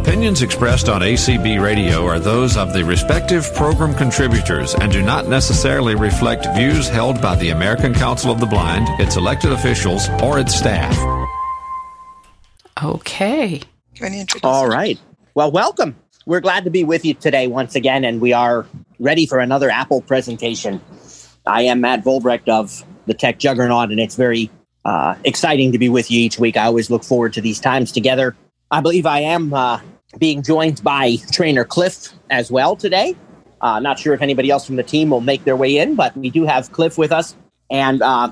Opinions expressed on ACB Radio are those of the respective program contributors and do not necessarily reflect views held by the American Council of the Blind, its elected officials, or its staff. Okay. All right. Well, welcome. We're glad to be with you today once again, and we are ready for another Apple presentation. I am Matt Volbrecht of the Tech Juggernaut, and it's very uh, exciting to be with you each week. I always look forward to these times together. I believe I am uh, being joined by trainer Cliff as well today. Uh, not sure if anybody else from the team will make their way in, but we do have Cliff with us. And uh,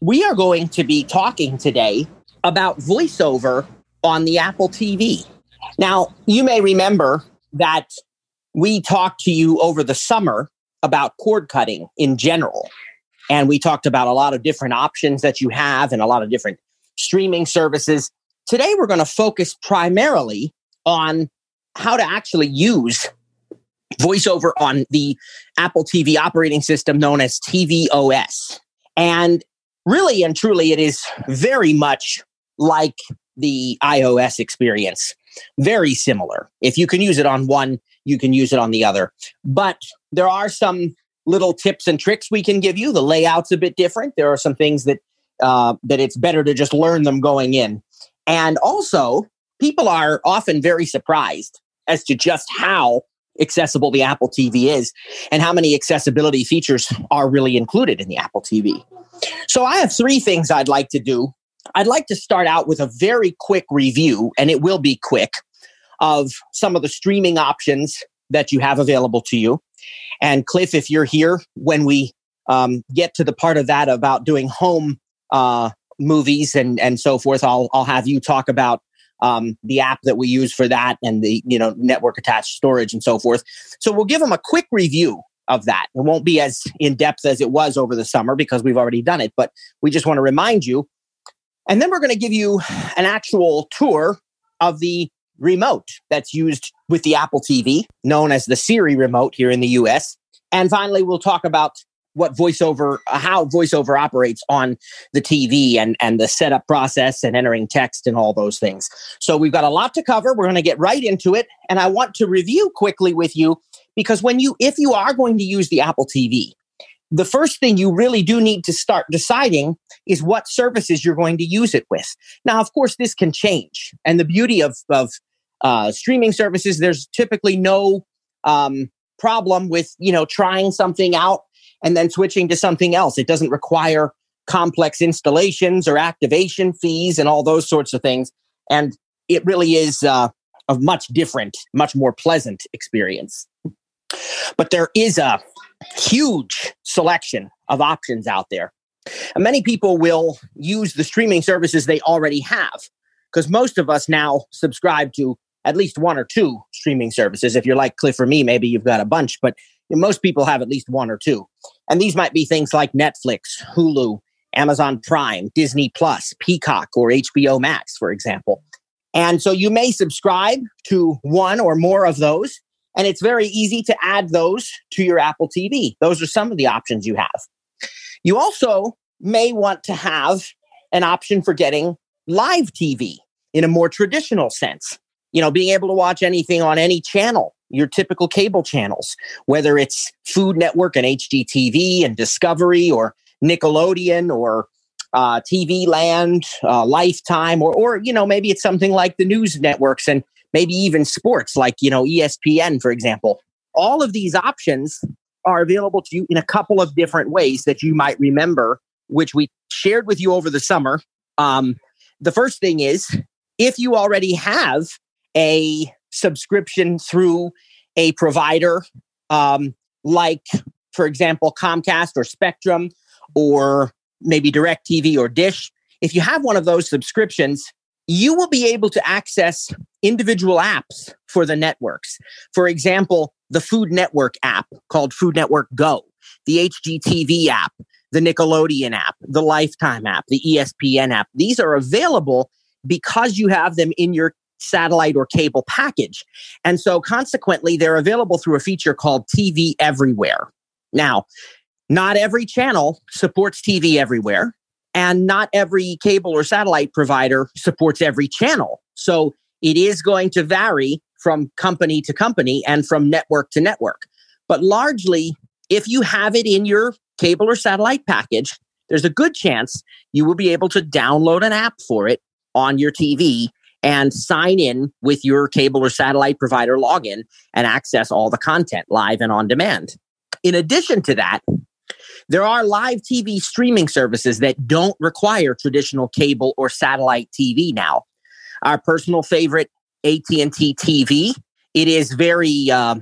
we are going to be talking today about voiceover on the Apple TV. Now, you may remember that we talked to you over the summer about cord cutting in general. And we talked about a lot of different options that you have and a lot of different streaming services. Today, we're going to focus primarily on how to actually use voiceover on the Apple TV operating system known as tvOS. And really and truly, it is very much like the iOS experience. Very similar. If you can use it on one, you can use it on the other. But there are some little tips and tricks we can give you. The layout's a bit different. There are some things that uh, that it's better to just learn them going in. And also, people are often very surprised as to just how accessible the Apple TV is and how many accessibility features are really included in the Apple TV. So, I have three things I'd like to do. I'd like to start out with a very quick review, and it will be quick, of some of the streaming options that you have available to you. And Cliff, if you're here when we um, get to the part of that about doing home uh, movies and and so forth, I'll I'll have you talk about um, the app that we use for that and the you know network attached storage and so forth. So we'll give them a quick review of that. It won't be as in depth as it was over the summer because we've already done it, but we just want to remind you. And then we're going to give you an actual tour of the remote that's used with the Apple TV, known as the Siri remote here in the US. And finally, we'll talk about what voiceover uh, how voiceover operates on the TV and and the setup process and entering text and all those things. So we've got a lot to cover. We're going to get right into it and I want to review quickly with you because when you if you are going to use the Apple TV, the first thing you really do need to start deciding is what services you're going to use it with. Now, of course, this can change. And the beauty of, of uh, streaming services, there's typically no um, problem with you know trying something out and then switching to something else. It doesn't require complex installations or activation fees and all those sorts of things. And it really is uh, a much different, much more pleasant experience. But there is a huge selection of options out there. And many people will use the streaming services they already have because most of us now subscribe to at least one or two streaming services. If you're like Cliff or me, maybe you've got a bunch, but most people have at least one or two. And these might be things like Netflix, Hulu, Amazon Prime, Disney Plus, Peacock, or HBO Max, for example. And so you may subscribe to one or more of those. And it's very easy to add those to your Apple TV. Those are some of the options you have. You also may want to have an option for getting live TV in a more traditional sense you know, being able to watch anything on any channel, your typical cable channels, whether it's Food Network and HGTV and Discovery or Nickelodeon or uh, TV Land, uh, Lifetime, or, or, you know, maybe it's something like the news networks and maybe even sports like, you know, ESPN, for example. All of these options are available to you in a couple of different ways that you might remember, which we shared with you over the summer. Um, the first thing is if you already have a subscription through a provider um, like, for example, Comcast or Spectrum or maybe DirecTV or Dish, if you have one of those subscriptions, you will be able to access individual apps for the networks. For example, the Food Network app called Food Network Go, the HGTV app, the Nickelodeon app, the Lifetime app, the ESPN app. These are available because you have them in your satellite or cable package. And so consequently, they're available through a feature called TV Everywhere. Now, not every channel supports TV Everywhere, and not every cable or satellite provider supports every channel. So it is going to vary from company to company and from network to network. But largely, if you have it in your cable or satellite package, there's a good chance you will be able to download an app for it on your TV and sign in with your cable or satellite provider login and access all the content live and on demand. In addition to that, there are live TV streaming services that don't require traditional cable or satellite TV now. Our personal favorite, AT&T TV, it is very um,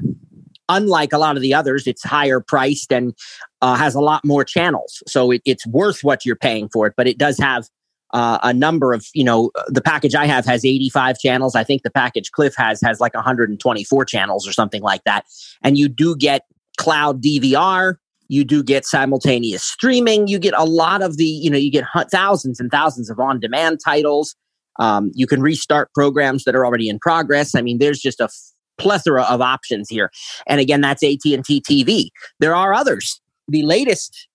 unlike a lot of the others. It's higher priced and uh, has a lot more channels, so it, it's worth what you're paying for it. But it does have uh, a number of you know the package I have has 85 channels. I think the package Cliff has has like 124 channels or something like that, and you do get cloud DVR. You do get simultaneous streaming. You get a lot of the, you know, you get thousands and thousands of on demand titles. Um, you can restart programs that are already in progress. I mean, there's just a plethora of options here. And again, that's AT&T TV. There are others. The latest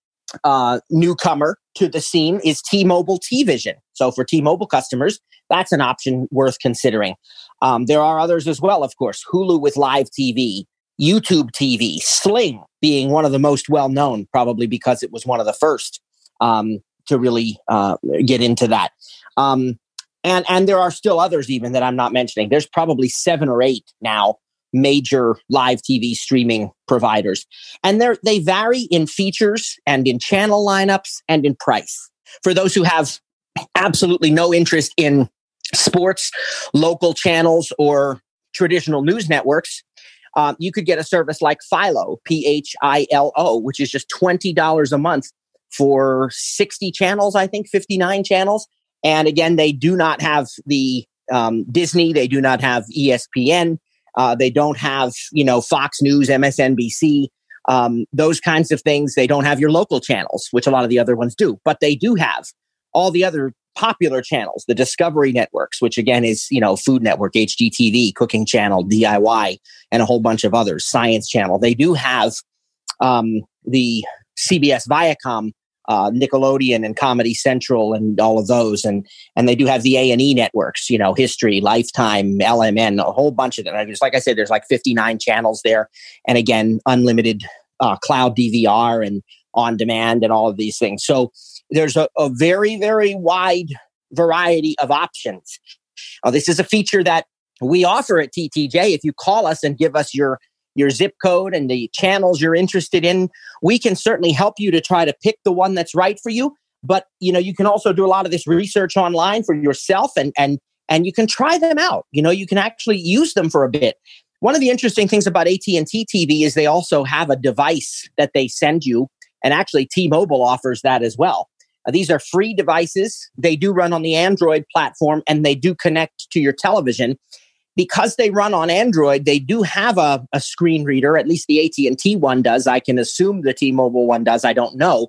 uh, newcomer to the scene is T-Mobile T-Vision. So for T-Mobile customers, that's an option worth considering. Um, there are others as well, of course. Hulu with live TV, YouTube TV, Sling being one of the most well known, probably because it was one of the first um, to really uh, get into that. Um, and and there are still others even that I'm not mentioning. There's probably seven or eight now major live TV streaming providers, and they they vary in features and in channel lineups and in price. For those who have absolutely no interest in sports, local channels, or traditional news networks, um, you could get a service like Philo, P H I L O, which is just $20 a month for 60 channels, I think, 59 channels. And again, they do not have the um, Disney, they do not have ESPN, uh, they don't have, you know, Fox News, MSNBC, um, those kinds of things. They don't have your local channels, which a lot of the other ones do, but they do have all the other popular channels, the Discovery networks, which again is, you know, Food Network, HGTV, Cooking Channel, DIY, and a whole bunch of others, Science Channel. They do have um, the CBS Viacom, uh, Nickelodeon, and Comedy Central, and all of those, and and they do have the A and E networks, you know, History, Lifetime, LMN, a whole bunch of them. I just like I said, there's like 59 channels there, and again, unlimited uh, cloud DVR and on demand and all of these things. So there's a, a very, very wide variety of options. Uh, this is a feature that we offer at TTJ. If you call us and give us your your zip code and the channels you're interested in, we can certainly help you to try to pick the one that's right for you. But you know, you can also do a lot of this research online for yourself and and and you can try them out. You know, you can actually use them for a bit. One of the interesting things about AT&T TV is they also have a device that they send you and actually T-Mobile offers that as well. These are free devices. They do run on the Android platform and they do connect to your television. Because they run on Android, they do have a, a screen reader. At least the AT&T one does. I can assume the T-Mobile one does. I don't know.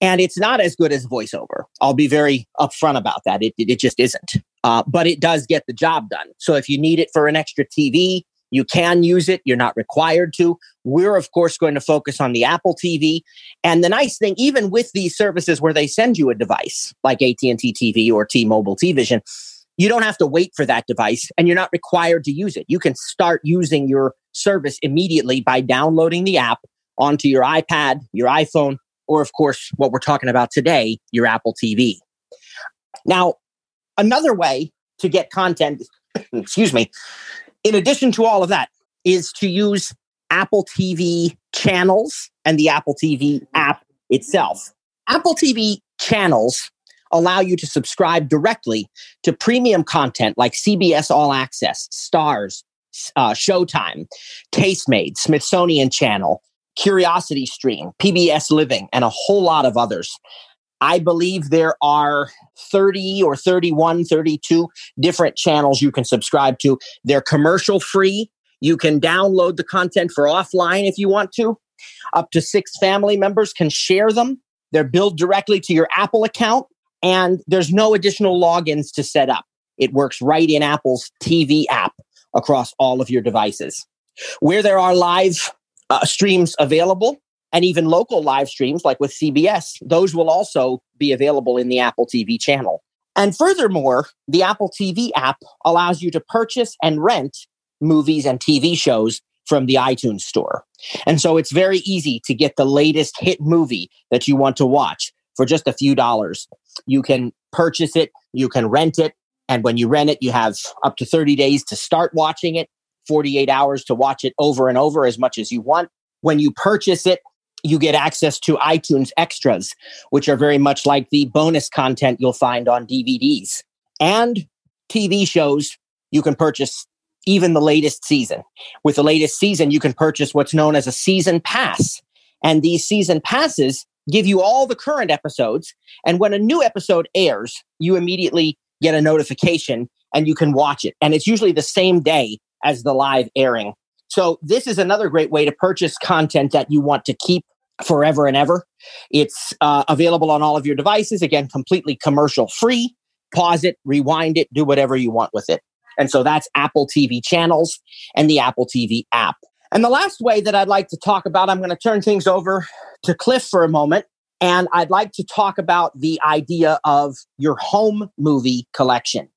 And it's not as good as VoiceOver. I'll be very upfront about that. It, it, it just isn't. Uh, but it does get the job done. So if you need it for an extra TV, you can use it. You're not required to. We're, of course, going to focus on the Apple TV. And the nice thing, even with these services where they send you a device like AT&T TV or T-Mobile T-Vision, you don't have to wait for that device and you're not required to use it. You can start using your service immediately by downloading the app onto your iPad, your iPhone, or of course, what we're talking about today, your Apple TV. Now, another way to get content, excuse me, in addition to all of that, is to use Apple TV channels and the Apple TV app itself. Apple TV channels allow you to subscribe directly to premium content like CBS All Access, Starz, uh, Showtime, Tastemade, Smithsonian Channel, Curiosity Stream, PBS Living, and a whole lot of others. I believe there are 30 or 31, 32 different channels you can subscribe to. They're commercial free. You can download the content for offline if you want to. Up to six family members can share them. They're billed directly to your Apple account, and there's no additional logins to set up. It works right in Apple's TV app across all of your devices. Where there are live uh, streams available, and even local live streams like with CBS, those will also be available in the Apple TV channel. And furthermore, the Apple TV app allows you to purchase and rent movies and TV shows from the iTunes store. And so it's very easy to get the latest hit movie that you want to watch for just a few dollars. You can purchase it, you can rent it, and when you rent it, you have up to 30 days to start watching it, 48 hours to watch it over and over as much as you want. When you purchase it, you get access to iTunes extras, which are very much like the bonus content you'll find on DVDs. And TV shows, you can purchase even the latest season. With the latest season, you can purchase what's known as a season pass. And these season passes give you all the current episodes. And when a new episode airs, you immediately get a notification and you can watch it. And it's usually the same day as the live airing. So this is another great way to purchase content that you want to keep forever and ever. It's uh, available on all of your devices. Again, completely commercial free. Pause it, rewind it, do whatever you want with it. And so that's Apple TV channels and the Apple TV app. And the last way that I'd like to talk about, I'm going to turn things over to Cliff for a moment. And I'd like to talk about the idea of your home movie collection.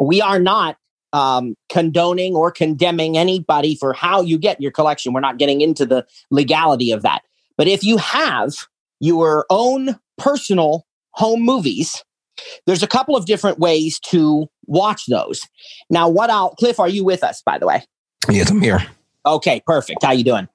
We are not um, condoning or condemning anybody for how you get your collection. We're not getting into the legality of that. But if you have your own personal home movies, there's a couple of different ways to watch those. Now, what I'll Cliff, are you with us by the way? Yes, I'm here. Okay, perfect. How you doing?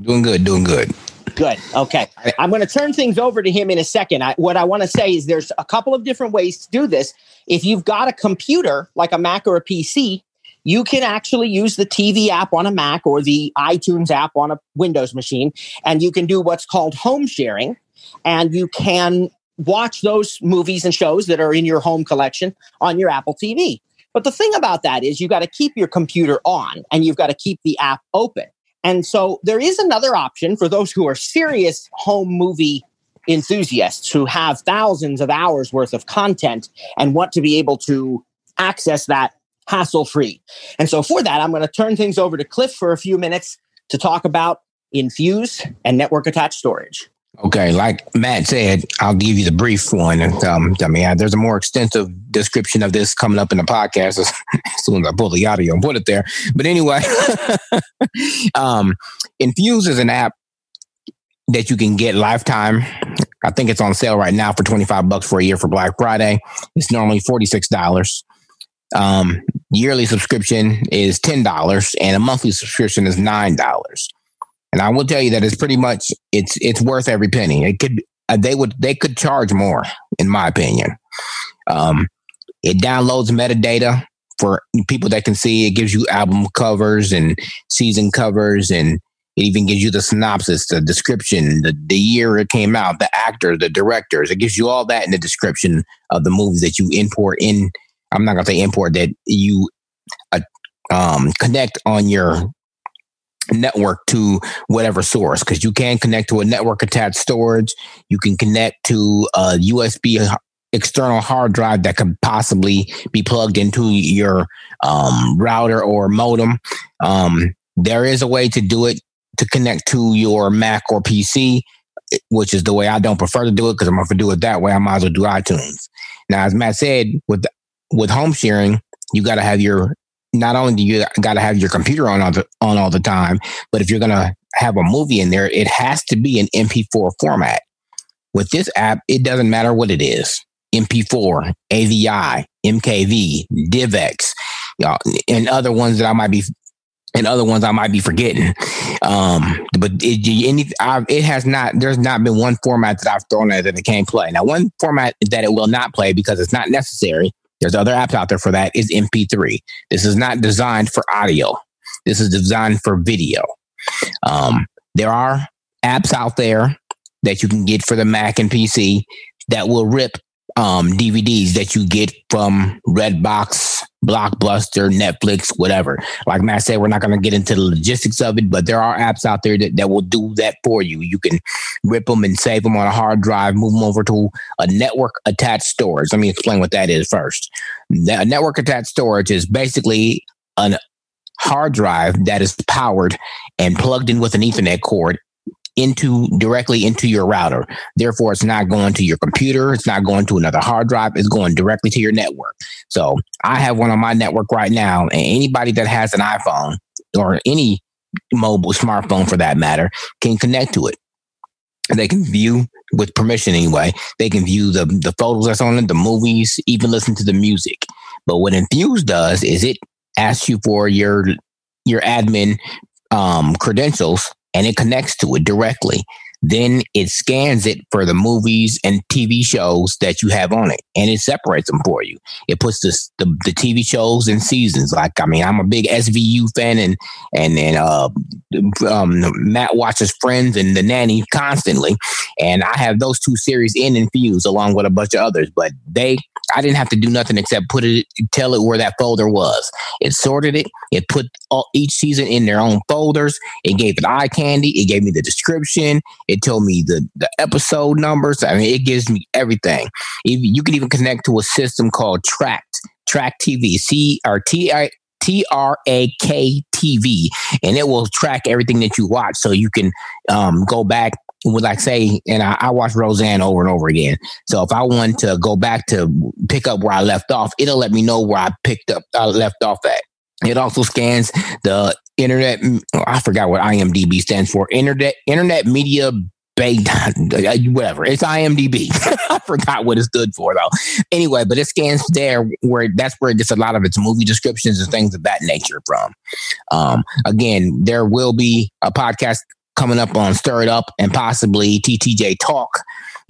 Doing good, doing good. Good. Okay. I'm going to turn things over to him in a second. I, what I want to say is there's a couple of different ways to do this. If you've got a computer like a Mac or a PC, you can actually use the TV app on a Mac or the iTunes app on a Windows machine, and you can do what's called home sharing. And you can watch those movies and shows that are in your home collection on your Apple TV. But the thing about that is you've got to keep your computer on and you've got to keep the app open. And so there is another option for those who are serious home movie enthusiasts who have thousands of hours worth of content and want to be able to access that hassle free. And so for that, I'm going to turn things over to Cliff for a few minutes to talk about Infuse and network attached storage. Okay, like Matt said, I'll give you the brief one. Um, I mean, there's a more extensive description of this coming up in the podcast as, soon as I pull the audio and put it there. But anyway, um, Infuse is an app that you can get lifetime. I think it's on sale right now for 25 bucks for a year for Black Friday. It's normally $46. Um, yearly subscription is $10 and a monthly subscription is $9. And I will tell you that it's pretty much it's it's worth every penny. It could uh, they would they could charge more, in my opinion. Um, it downloads metadata for people that can see. It gives you album covers and season covers, and it even gives you the synopsis, the description, the, the year it came out, the actors, the directors. It gives you all that in the description of the movies that you import in. I'm not gonna say import that you uh, um, connect on your network to whatever source because you can connect to a network attached storage. You can connect to a USB external hard drive that could possibly be plugged into your um, router or modem. Um, there is a way to do it to connect to your Mac or PC, which is the way I don't prefer to do it because I'm going to do it that way. I might as well do iTunes. Now, as Matt said, with with home sharing, you got to have your not only do you got to have your computer on all the, on all the time, but if you're going to have a movie in there, it has to be an MP4 format. With this app, it doesn't matter what it is. MP4, AVI, MKV, DivX, know, and other ones that I might be and other ones I might be forgetting. Um, but it, any, it has not. There's not been one format that I've thrown at it that it can't play. Now, one format that it will not play because it's not necessary there's other apps out there for that is MP3. This is not designed for audio. This is designed for video. Um, there are apps out there that you can get for the Mac and PC that will rip um, DVDs that you get from Redbox, Blockbuster, Netflix, whatever. Like Matt said, we're not going to get into the logistics of it, but there are apps out there that, that will do that for you. You can rip them and save them on a hard drive, move them over to a network attached storage. Let me explain what that is first. A network attached storage is basically a hard drive that is powered and plugged in with an Ethernet cord into directly into your router. Therefore, it's not going to your computer. It's not going to another hard drive. It's going directly to your network. So I have one on my network right now, and anybody that has an iPhone or any mobile smartphone for that matter can connect to it. They can view with permission anyway. They can view the the photos that's on it, the movies, even listen to the music. But what Infuse does is it asks you for your your admin um, credentials and it connects to it directly. Then it scans it for the movies and TV shows that you have on it, and it separates them for you. It puts this, the the TV shows and seasons. Like I mean, I'm a big SVU fan, and and and uh, um, Matt watches Friends and The Nanny constantly, and I have those two series in Infuse along with a bunch of others. But they, I didn't have to do nothing except put it, tell it where that folder was. It sorted it. It put all, each season in their own folders. It gave it eye candy. It gave me the description. It told me the, the episode numbers. I mean, it gives me everything. You can even connect to a system called Tracked, Trakt TV, C or T I T R A K TV, and it will track everything that you watch. So you can um, go back with like say, and I, I watch Roseanne over and over again. So if I want to go back to pick up where I left off, it'll let me know where I picked up, I left off at. It also scans the internet. I forgot what IMDb stands for. Internet Internet Media Bay, whatever. It's IMDb. I forgot what it stood for though. Anyway, but it scans there where that's where it gets a lot of its movie descriptions and things of that nature from. Um, again, there will be a podcast coming up on Stir It Up and possibly TTJ Talk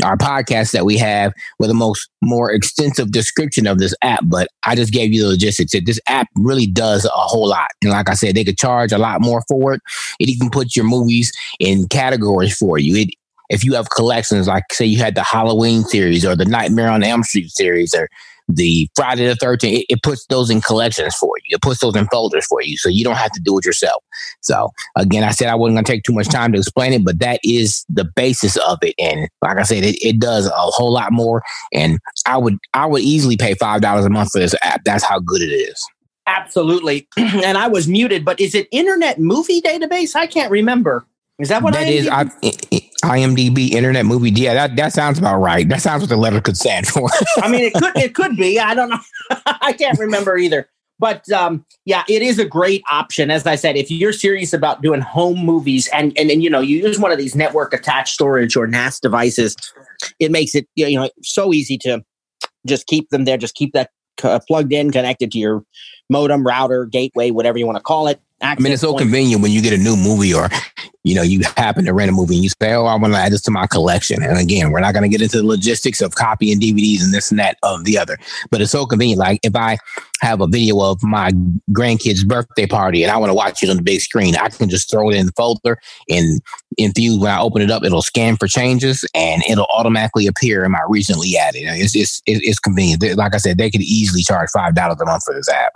our podcast that we have with a most more extensive description of this app. But I just gave you the logistics. That This app really does a whole lot. And like I said, they could charge a lot more for it. It even puts your movies in categories for you. It if you have collections, like say you had the Halloween series or the Nightmare on Elm Street series or the Friday the 13th, it, it, puts those in collections for you. It puts those in folders for you. So you don't have to do it yourself. So again, I said I wasn't going to take too much time to explain it, but that is the basis of it. And like I said, it, it does a whole lot more. And I would, I would easily pay $5 a month for this app. That's how good it is. Absolutely. and I was muted, but is it Internet Movie Database? I can't remember. Is that what that is? I, IMDb Internet Movie. Yeah, that, that sounds about right. That sounds what the letter could stand for. I mean, it could it could be. I don't know. I can't remember either. But um, yeah, it is a great option. As I said, if you're serious about doing home movies and, and and you know you use one of these network attached storage or NAS devices, it makes it you know so easy to just keep them there. Just keep that uh, plugged in, connected to your modem, router, gateway, whatever you want to call it. I mean, it's so convenient when you get a new movie or, you know, you happen to rent a movie and you say, oh, I want to add this to my collection. And again, we're not going to get into the logistics of copying DVDs and this and that of the other. But it's so convenient. Like if I have a video of my grandkid's birthday party and I want to watch it on the big screen, I can just throw it in the folder and infuse. When I open it up, it'll scan for changes and it'll automatically appear in my recently added. It's, it's, it's convenient. Like I said, they could easily charge $5 a month for this app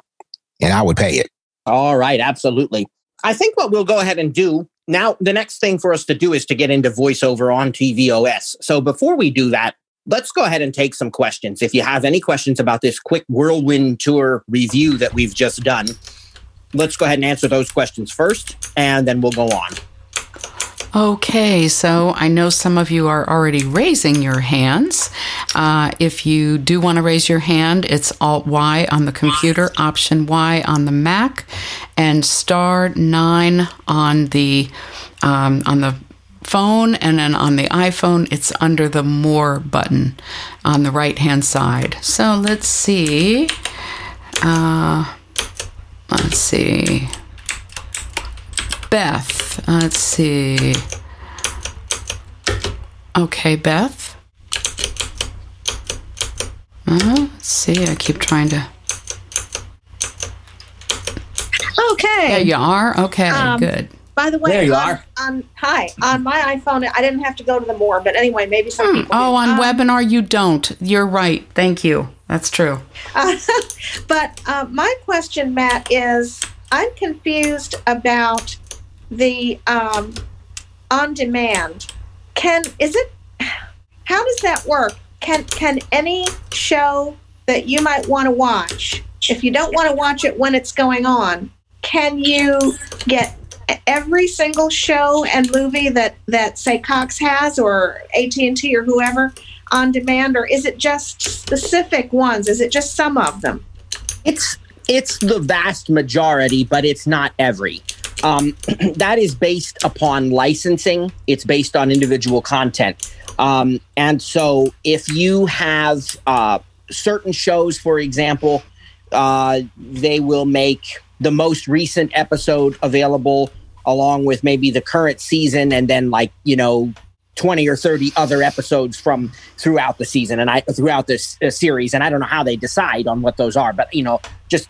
and I would pay it. All right, absolutely. I think what we'll go ahead and do now, the next thing for us to do is to get into voiceover on tvOS. So before we do that, let's go ahead and take some questions. If you have any questions about this quick whirlwind tour review that we've just done, let's go ahead and answer those questions first, and then we'll go on. Okay, so I know some of you are already raising your hands. Uh, if you do want to raise your hand, it's Alt Y on the computer, Option Y on the Mac, and Star Nine on the um, on the phone, and then on the iPhone, it's under the More button on the right hand side. So let's see. Uh, let's see. Beth. Let's see. Okay, Beth. Uh, let's see. I keep trying to. Okay. There you are. Okay, um, good. By the way, there you on, are. On, hi, on my iPhone, I didn't have to go to the more, but anyway, maybe some hmm. people. Oh, on um, webinar, you don't. You're right. Thank you. That's true. Uh, but uh, my question, Matt, is I'm confused about the um, on demand can is it how does that work? Can can any show that you might want to watch if you don't want to watch it when it's going on can you get every single show and movie that that say cox has or at&t or whoever on demand or is it just specific ones? Is it just some of them? It's it's the vast majority but it's not every um, that is based upon licensing. It's based on individual content. Um, and so if you have uh, certain shows, for example, uh, they will make the most recent episode available along with maybe the current season and then like, you know, 20 or 30 other episodes from throughout the season and I throughout this uh, series and I don't know how they decide on what those are but you know just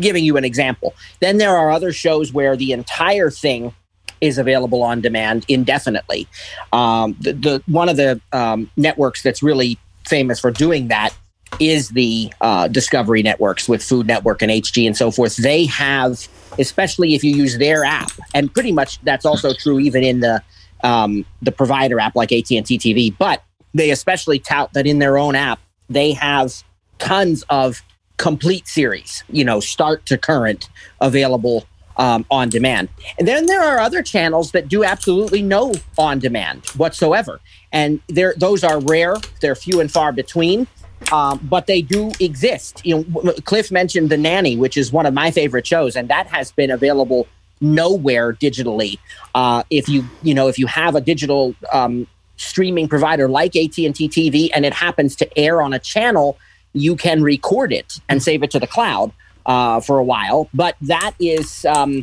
giving you an example then there are other shows where the entire thing is available on demand indefinitely um, the, the one of the um, networks that's really famous for doing that is the uh, Discovery networks with Food Network and HG and so forth. They have, especially if you use their app, and pretty much that's also true even in the um, the provider app like AT&T TV, but they especially tout that in their own app, they have tons of complete series, you know, start to current available um, on demand. And then there are other channels that do absolutely no on demand whatsoever. And there, those are rare. They're few and far between. Um, but they do exist. You know, Cliff mentioned The Nanny, which is one of my favorite shows, and that has been available nowhere digitally. Uh, if you you know if you have a digital um, streaming provider like AT and T TV and it happens to air on a channel, you can record it and save it to the cloud uh, for a while. But that is um,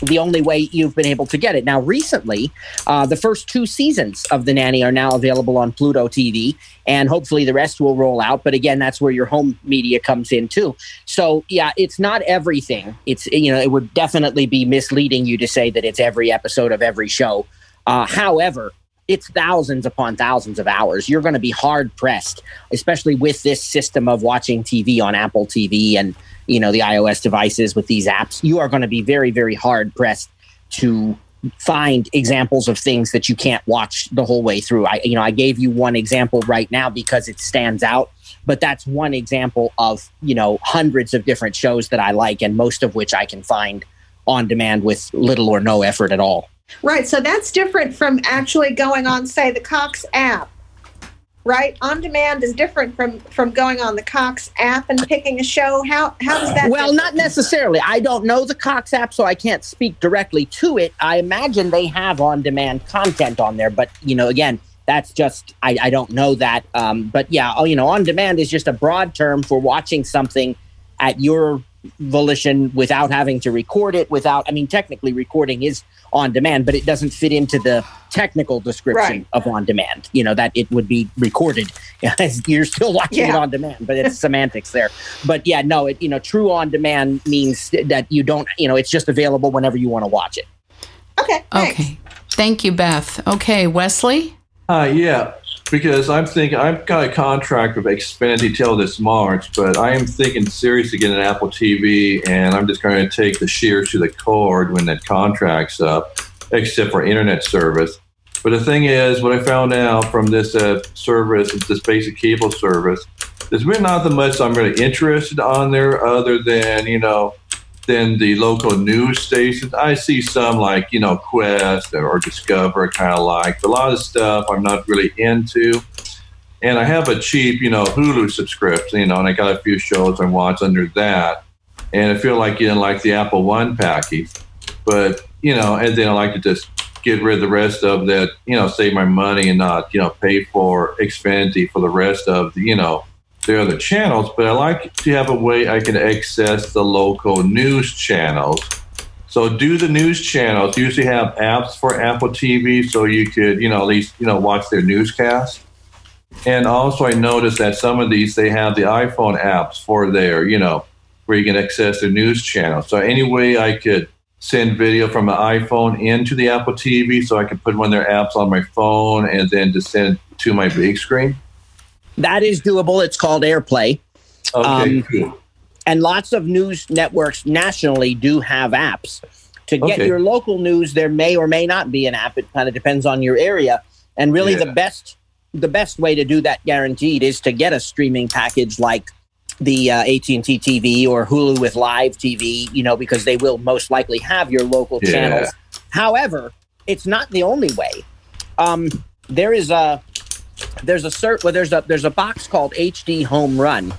the only way you've been able to get it. Now, recently, uh, the first two seasons of The Nanny are now available on Pluto TV, and hopefully the rest will roll out. But again, that's where your home media comes in too. So, yeah, it's not everything. It's, you know, it would definitely be misleading you to say that it's every episode of every show. Uh, however, it's thousands upon thousands of hours. You're going to be hard pressed, especially with this system of watching TV on Apple TV and you know the iOS devices with these apps, you are going to be very very hard pressed to find examples of things that you can't watch the whole way through. I you know I gave you one example right now because it stands out, but that's one example of, you know, hundreds of different shows that I like and most of which I can find on demand with little or no effort at all. Right. So that's different from actually going on, say, the Cox app right? On demand is different from from going on the Cox app and picking a show. How how does that? Well, differ? not necessarily. I don't know the Cox app, so I can't speak directly to it. I imagine they have on demand content on there, but you know, again. That's just I, I don't know that, um, but yeah, oh, you know, on demand is just a broad term for watching something at your volition without having to record it without i mean technically recording is on demand but it doesn't fit into the technical description Right. of on demand you know that it would be recorded as you're still watching it on demand but it's semantics there but yeah no it you know true on demand means that you don't you know it's just available whenever you want to watch it okay. Thanks. Okay. Thank you, Beth. Okay, Wesley? Uh, yeah, because I'm thinking I've got a contract with Xfinity till this March, but I am thinking seriously getting an Apple TV, and I'm just going to take the shears to the cord when that contract's up, except for internet service. But the thing is, what I found out from this uh, service, this basic cable service, there's really not that much I'm really interested on there, other than you know, than the local news stations. I see some like you know Quest or Discover, kind of like a lot of stuff I'm not really into. And I have a cheap you know Hulu subscription, you know, and I got a few shows I watch under that. And I feel like you know, like the Apple One package, but you know, and then I like to just get rid of the rest of that, you know, save my money and not you know pay for Xfinity for the rest of the you know the other channels, but I like to have a way I can access the local news channels. So do the news channels usually have apps for Apple TV so you could, you know, at least, you know, watch their newscast. And also I noticed that some of these they have the iPhone apps for their, you know, where you can access their news channel. So any way I could send video from an iPhone into the Apple TV so I can put one of their apps on my phone and then just send to my big screen. That is doable. It's called airplay. Okay, Um, cool. and lots of news networks nationally do have apps. To get Okay. your local news there may or may not be an app. It kind of depends on your area. And really the best the best way to do that guaranteed is to get a streaming package like the uh, AT&T TV or Hulu with live TV you know because they will most likely have your local Yeah. channels. However it's not the only way. Um, there is a there's a cert well there's a there's a box called HDHomeRun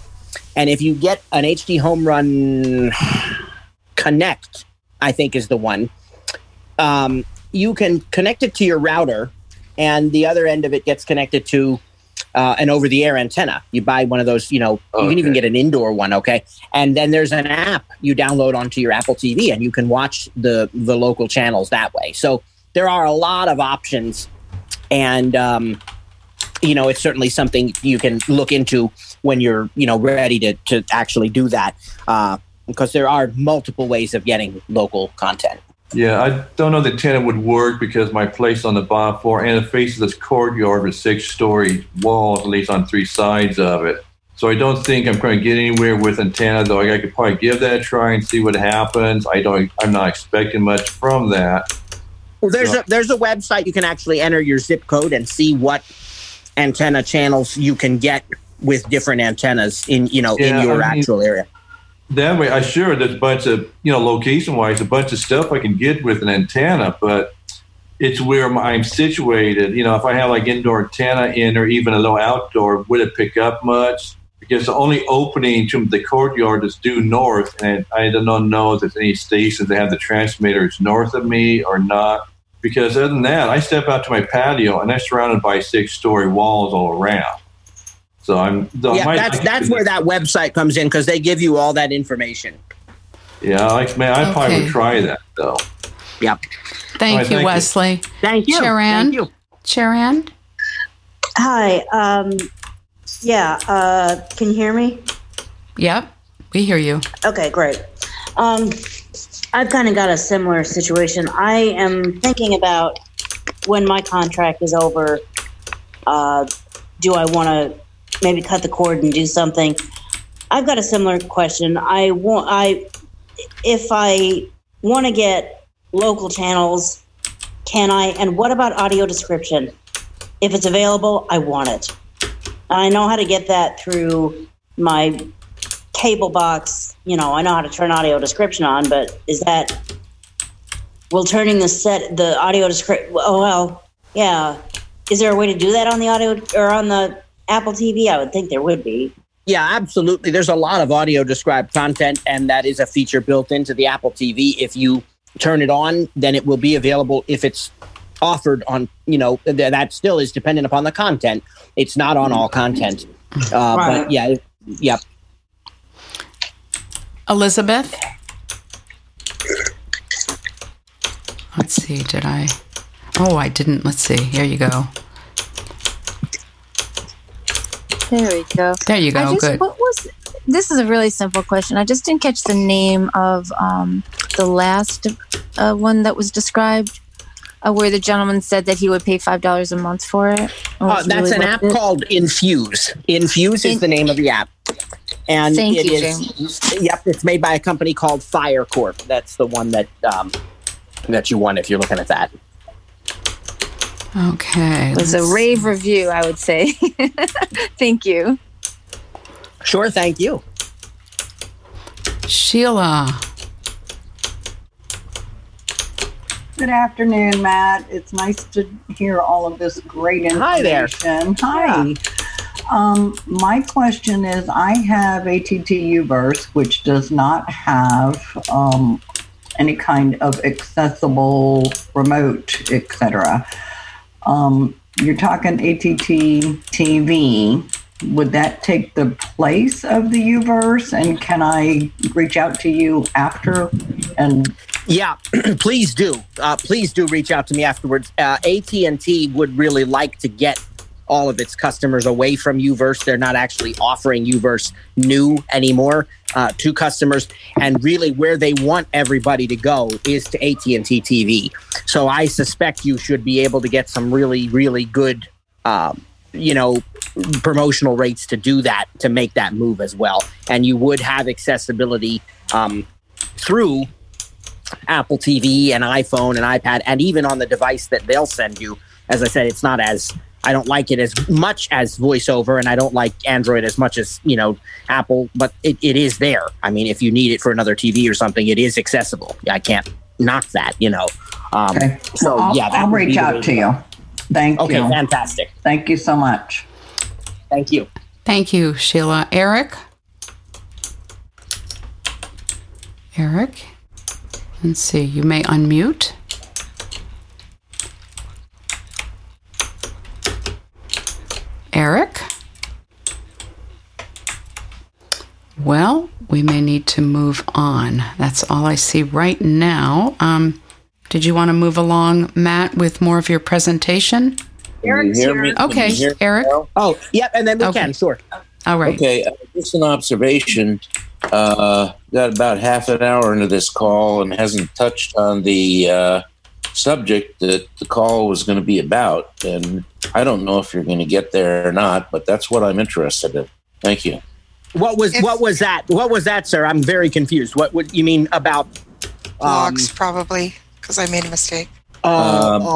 and if you get an HDHomeRun Connect I think is the one. Um, you can connect it to your router, and the other end of it gets connected to uh, an over the air antenna. You buy one of those, you know, you can even get an indoor one, okay? And then there's an app you download onto your Apple TV and you can watch the the local channels that way. So there are a lot of options and um, you know, it's certainly something you can look into when you're, you know, ready to to actually do that. Uh, because there are multiple ways of getting local content. Yeah, I don't know the antenna would work because my place on the bottom floor and it faces this courtyard with six story walls, at least on three sides of it. So I don't think I'm going to get anywhere with antenna, though I could probably give that a try and see what happens. I don't I'm not expecting much from that. Well, there's So- a there's a website you can actually enter your zip code and see what antenna channels you can get with different antennas in you know Yeah, in your I mean- actual area. That way, I sure there's a bunch of you know location wise, a bunch of stuff I can get with an antenna, but it's where I'm situated. You know, if I have like indoor antenna in or even a low outdoor, would it pick up much? Because the only opening to the courtyard is due north, and I don't know if there's any stations that have the transmitters north of me or not. Because other than that, I step out to my patio and I'm surrounded by six story walls all around. So I'm. so Yeah, might- that's that's where that website comes in because they give you all that information. Yeah, like man, I probably would try that though. Yep. Thank right, you, thank you. Wesley. Thank you. Sharon? Thank you. Sharon? Hi. Um, yeah. Uh, can you hear me? Yep, we hear you. Okay, great. Um, I've kind of got a similar situation. I am thinking about when my contract is over. Uh, do I want to maybe cut the cord and do something? I've got a similar question. I want I if I want to get local channels, can I? And what about audio description? If it's available, I want it. I know how to get that through my cable box. You know, I know how to turn audio description on, but is that will turning the set the audio description? Oh well, yeah. Is there a way to do that on the audio or on the Apple TV? I would think there would be. Yeah, absolutely. There's a lot of audio described content, and that is a feature built into the Apple TV. If you turn it on, then it will be available if it's offered on, you know, th- that still is dependent upon the content. It's not on all content. Uh, Right. But yeah, yep. Elizabeth? Let's see, did I? Oh, I didn't. Let's see. Here you go. There we go. There you I go. just, Good. What was? This is a really simple question. I just didn't catch the name of um, the last uh, one that was described, uh, where the gentleman said that he would pay five dollars a month for it. Oh, Uh, that's really an app it. called Infuse. Infuse is In- the name of the app. And Thank it you, is- Yep, it's made by a company called Firecore. That's the one that um, that you want if you're looking at that. Okay. It was a let's- rave review, I would say. Thank you. Sure, thank you. Sheila. Good afternoon, Matt. It's nice to hear all of this great information. Hi there. Hi. Um, my question is I have ATT Uverse, which does not have um, any kind of accessible remote, etc. Um, you're talking ATT TV. Would that take the place of the Uverse? And can I reach out to you after and Yeah, please do. Uh, please do reach out to me afterwards. Uh, AT and T would really like to get all of its customers away from Uverse. They're not actually offering Uverse new anymore uh, to customers, and really where they want everybody to go is to AT and T TV. So I suspect you should be able to get some really, really good, um, you know, promotional rates to do that to make that move as well, and you would have accessibility um, through Apple TV and iPhone and iPad, and even on the device that they'll send you. As I said, it's not as I don't like it as much as VoiceOver, and I don't like Android as much as you know Apple, but it, it is there. I mean, if you need it for another TV or something, it is accessible. I can't knock that, you know. Um, Okay. So Well, I'll, yeah, that I'll reach out to you. Thank Okay, you. fantastic. Thank you so much. Thank you. Thank you, Sheila. Eric? Eric? Let's see. You may unmute. Eric? Well, we may need to move on. That's all I see right now. Um, did you want to move along, Matt, with more of your presentation? Eric's hear me? here. Can you Okay, hear me Eric. now? Oh, yep, and then we Okay. can, sure. All right. Okay, uh, just an observation. Uh, got about half an hour into this call and hasn't touched on the uh, subject that the call was going to be about. And I don't know if you're going to get there or not, but that's what I'm interested in. Thank you. What was If- what was that? What was that, sir? I'm very confused. What would you mean about um, Blogs, probably, because I made a mistake. uh, Um,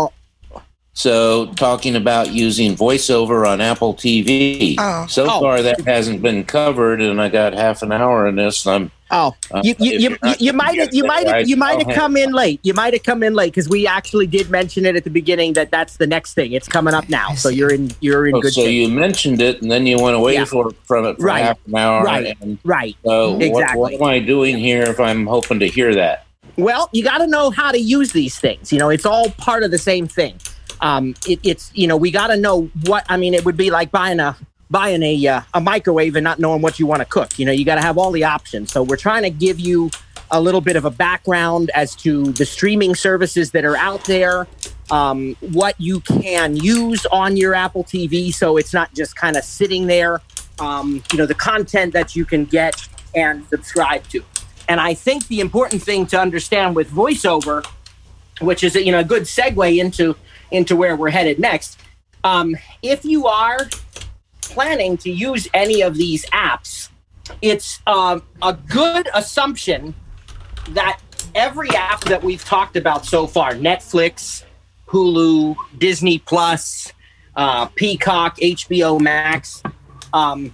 uh, So, talking about using voiceover on Apple TV. Oh. So Oh. far, that hasn't been covered, and I got half an hour in this. And I'm Oh, Uh, you you you, you're not you gonna might have you might I- have you might have hang- come in late. You might have come in late because we actually did mention it at the beginning that that's the next thing. It's coming up now, so you're in you're in Oh, good so shape. you mentioned it, and then you went away Yeah. for, from it for Right. half an hour. Right. And right. so, what, Exactly. what am I doing here if I'm hoping to hear that? Well, you got to know how to use these things. You know, it's all part of the same thing. Um, it, it's you know we got to know what I mean. It would be like buying a buying a uh, a microwave and not knowing what you want to cook. You know, you got to have all the options. So we're trying to give you a little bit of a background as to the streaming services that are out there, um, what you can use on your Apple TV, so it's not just kind of sitting there. Um, you know, the content that you can get and subscribe to. And I think the important thing to understand with voiceover, which is you know a good segue into into where we're headed next. Um, if you are planning to use any of these apps, it's um, a good assumption that every app that we've talked about so far Netflix, Hulu, Disney Plus, uh, Peacock, HBO Max um,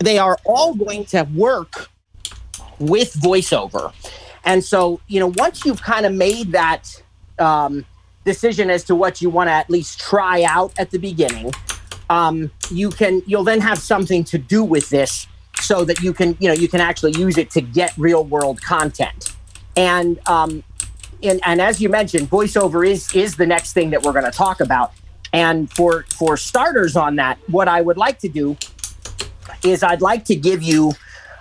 they are all going to work with voiceover. And so, you know, once you've kind of made that um, decision as to what you want to at least try out at the beginning, um, you can you'll then have something to do with this so that you can you know you can actually use it to get real world content. And um, and, and as you mentioned voiceover is is the next thing that we're going to talk about. And for for starters on that what i would like to do is i'd like to give you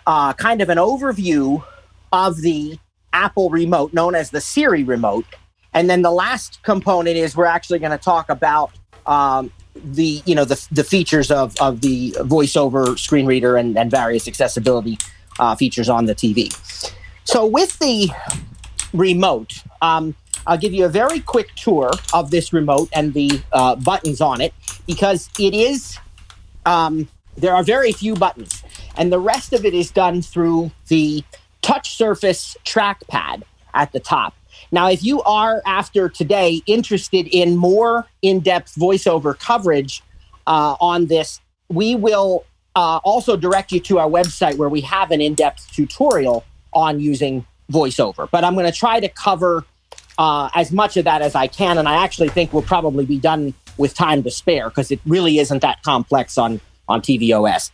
uh, kind of an overview of the apple remote known as the siri remote. And then the last component is we're actually going to talk about um, the you know the, the features of, of the voiceover screen reader and, and various accessibility uh, features on the tv so with the remote um, i'll give you a very quick tour of this remote and the uh, buttons on it because it is um, there are very few buttons and the rest of it is done through the touch surface trackpad at the top now, if you are after today interested in more in depth voiceover coverage uh, on this, we will uh, also direct you to our website where we have an in depth tutorial on using voiceover. But I'm going to try to cover uh, as much of that as I can. And I actually think we'll probably be done with time to spare because it really isn't that complex on, on tvOS.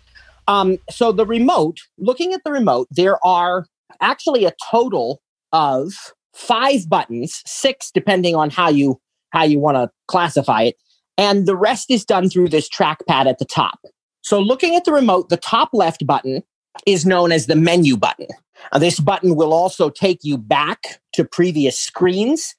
Um, so, the remote, looking at the remote, there are actually a total of five buttons, six depending on how you how you want to classify it, and the rest is done through this trackpad at the top. So looking at the remote, the top left button is known as the menu button. Uh, this button will also take you back to previous screens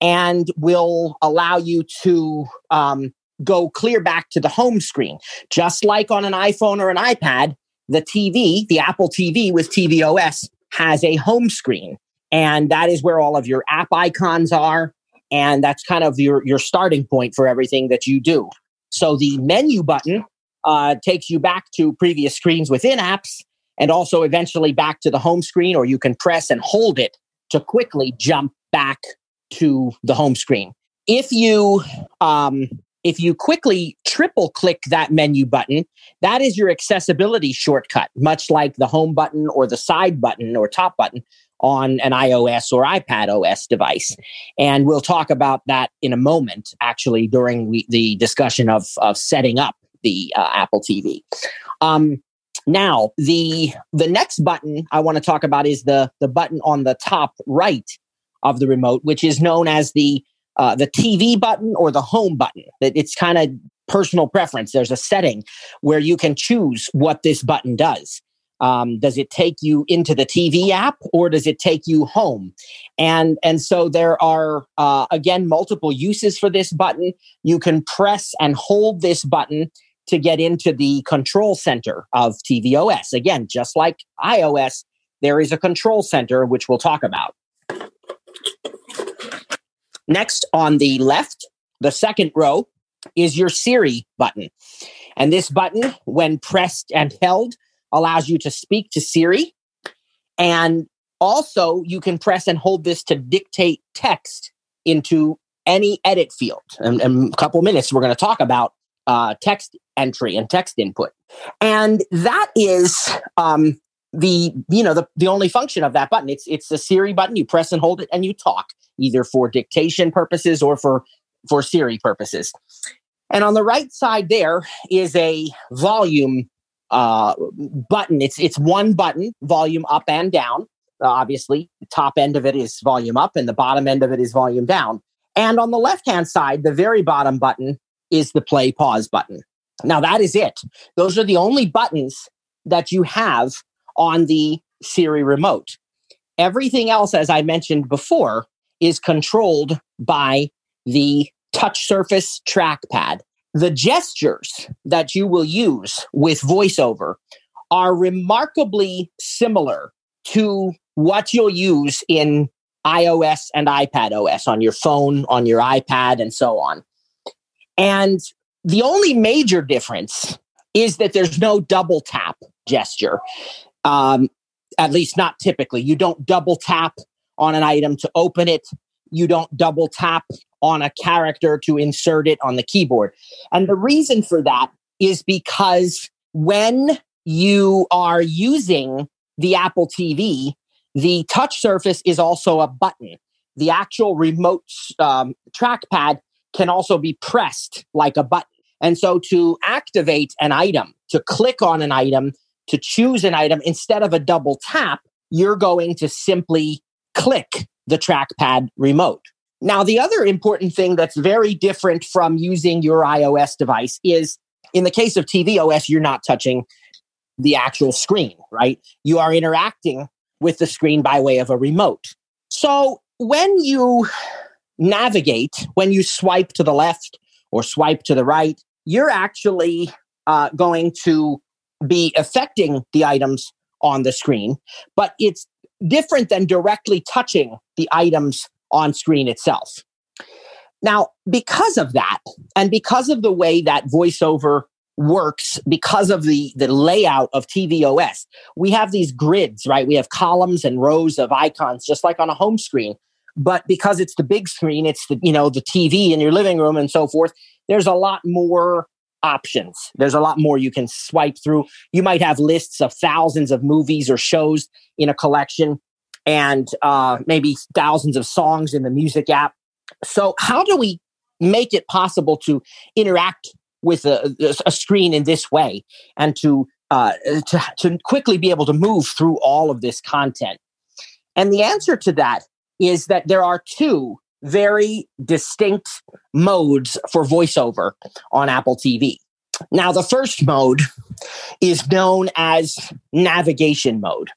and will allow you to um, go clear back to the home screen. Just like on an iPhone or an iPad, the TV, the Apple TV with tvOS, has a home screen and that is where all of your app icons are. And that's kind of your your starting point for everything that you do. So the menu button uh, takes you back to previous screens within apps and also eventually back to the home screen or you can press and hold it to quickly jump back to the home screen. If you um, if you quickly triple click that menu button that is your accessibility shortcut much like the home button or the side button or top button on an iOS or iPad OS device. And we'll talk about that in a moment, actually, during the discussion of, of setting up the uh, Apple TV. Um, now, the the next button I want to talk about is the the button on the top right of the remote, which is known as the uh, the TV button or the home button. It's kind of personal preference. There's a setting where you can choose what this button does. Um, does it take you into the TV app or does it take you home? And and so there are uh, again multiple uses for this button. You can press and hold this button to get into the control center of tvOS. Again, just like iOS, there is a control center which we'll talk about. Next on the left, the second row is your Siri button. And this button, when pressed and held, allows you to speak to Siri. And also, you can press and hold this to dictate text into any edit field. And in a couple minutes, we're going to talk about uh, text entry and text input. And that is um, the you know the, the only function of that button. It's it's a Siri button. You press and hold it, and you talk either for dictation purposes or for for Siri purposes. And on the right side there is a volume uh, button. It's it's one button, volume up and down. Uh, obviously, the top end of it is volume up, and the bottom end of it is volume down. And on the left hand side, the very bottom button is the play pause button. Now that is it. Those are the only buttons that you have on the Siri remote. Everything else, as I mentioned before, is controlled by the touch surface trackpad. The gestures that you will use with voiceover are remarkably similar to what you'll use in iOS and iPad OS on your phone, on your iPad, and so on. And the only major difference is that there's no double tap gesture, um, at least not typically. You don't double tap on an item to open it, you don't double tap on a character to insert it on the keyboard. And the reason for that is because when you are using the Apple TV, the touch surface is also a button. The actual remote um, trackpad can also be pressed like a button. And so to activate an item, to click on an item, to choose an item, instead of a double tap, you're going to simply click the trackpad remote. Now, the other important thing that's very different from using your iOS device is in the case of tvOS, you're not touching the actual screen, right? You are interacting with the screen by way of a remote. So when you navigate, when you swipe to the left or swipe to the right, you're actually uh, going to be affecting the items on the screen, but it's different than directly touching the items on screen itself. Now, because of that, and because of the way that voiceover works, because of the, the layout of tvOS, we have these grids, right? We have columns and rows of icons, just like on a home screen. But because it's the big screen, it's the, you know, the TV in your living room and so forth, there's a lot more options. There's a lot more you can swipe through. You might have lists of thousands of movies or shows in a collection and uh, maybe thousands of songs in the music app. So, how do we make it possible to interact with a, a screen in this way and to, uh, to, to quickly be able to move through all of this content? And the answer to that is that there are two very distinct modes for voiceover on Apple TV. Now, the first mode is known as navigation mode.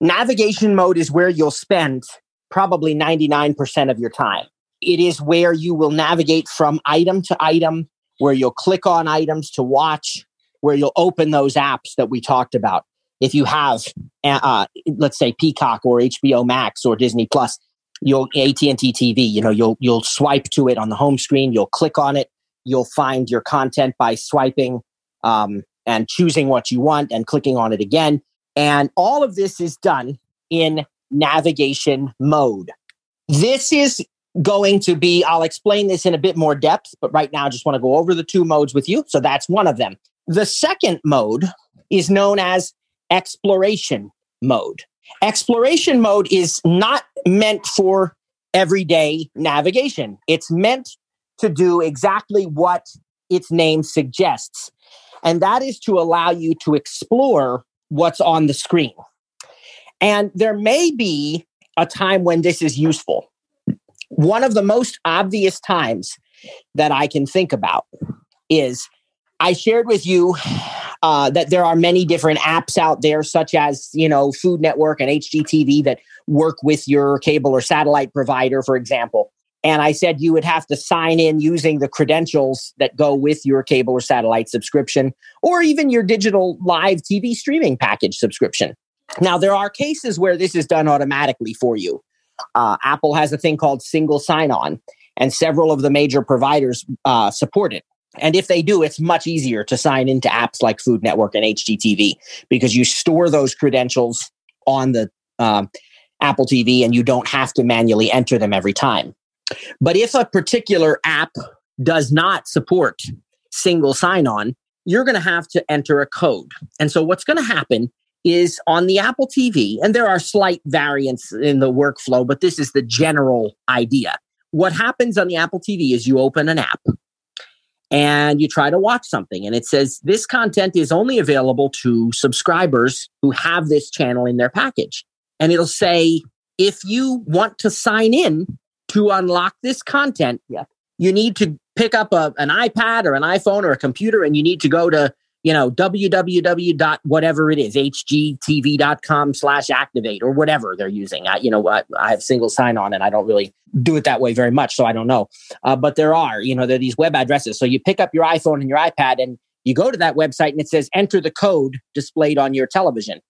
Navigation mode is where you'll spend probably 99% of your time. It is where you will navigate from item to item, where you'll click on items to watch, where you'll open those apps that we talked about. If you have, uh, uh let's say Peacock or HBO Max or Disney Plus, you'll AT&T TV, you know, you'll you'll swipe to it on the home screen, you'll click on it, you'll find your content by swiping um, and choosing what you want and clicking on it again. And all of this is done in navigation mode. This is going to be, I'll explain this in a bit more depth, but right now I just want to go over the two modes with you. So that's one of them. The second mode is known as exploration mode. Exploration mode is not meant for everyday navigation. It's meant to do exactly what its name suggests. And that is to allow you to explore what's on the screen. And there may be a time when this is useful. One of the most obvious times that I can think about is I shared with you uh, that there are many different apps out there, such as you know Food Network and HGTV, that work with your cable or satellite provider, for example. And I said you would have to sign in using the credentials that go with your cable or satellite subscription, or even your digital live TV streaming package subscription. Now, there are cases where this is done automatically for you. Uh, Apple has a thing called single sign on, and several of the major providers uh, support it. And if they do, it's much easier to sign into apps like Food Network and HGTV because you store those credentials on the um, Apple TV and you don't have to manually enter them every time. But if a particular app does not support single sign on, you're going to have to enter a code. And so what's going to happen is on the Apple TV, and there are slight variants in the workflow, but this is the general idea. What happens on the Apple TV is you open an app and you try to watch something and it says this content is only available to subscribers who have this channel in their package. And it'll say, if you want to sign in to unlock this content, yeah, you need to pick up a, an iPad or an iPhone or a computer and you need to go to you know, www. whatever it is, hgtv.com slash activate or whatever they're using. I, you know, I, I, have single sign on and I don't really do it that way very much. So I don't know. Uh, but there are, you know, there are these web addresses. So you pick up your iPhone and your iPad and you go to that website and it says enter the code displayed on your television.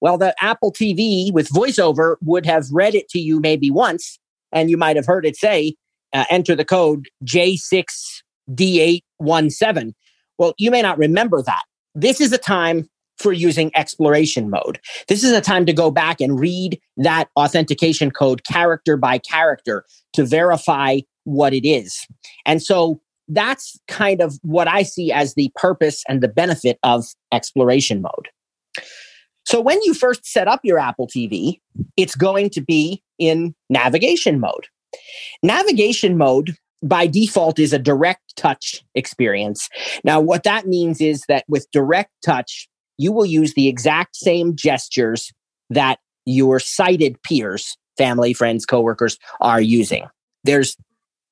Well, the Apple TV with voiceover would have read it to you maybe once and you might have heard it say, uh, enter the code J6D817 well, you may not remember that. This is a time for using exploration mode. This is a time to go back and read that authentication code character by character to verify what it is. And so that's kind of what I see as the purpose and the benefit of exploration mode. So when you first set up your Apple TV, it's going to be in navigation mode. Navigation mode by default is a direct touch experience. Now, what that means is that with direct touch, you will use the exact same gestures that your sighted peers, family, friends, coworkers are using. There's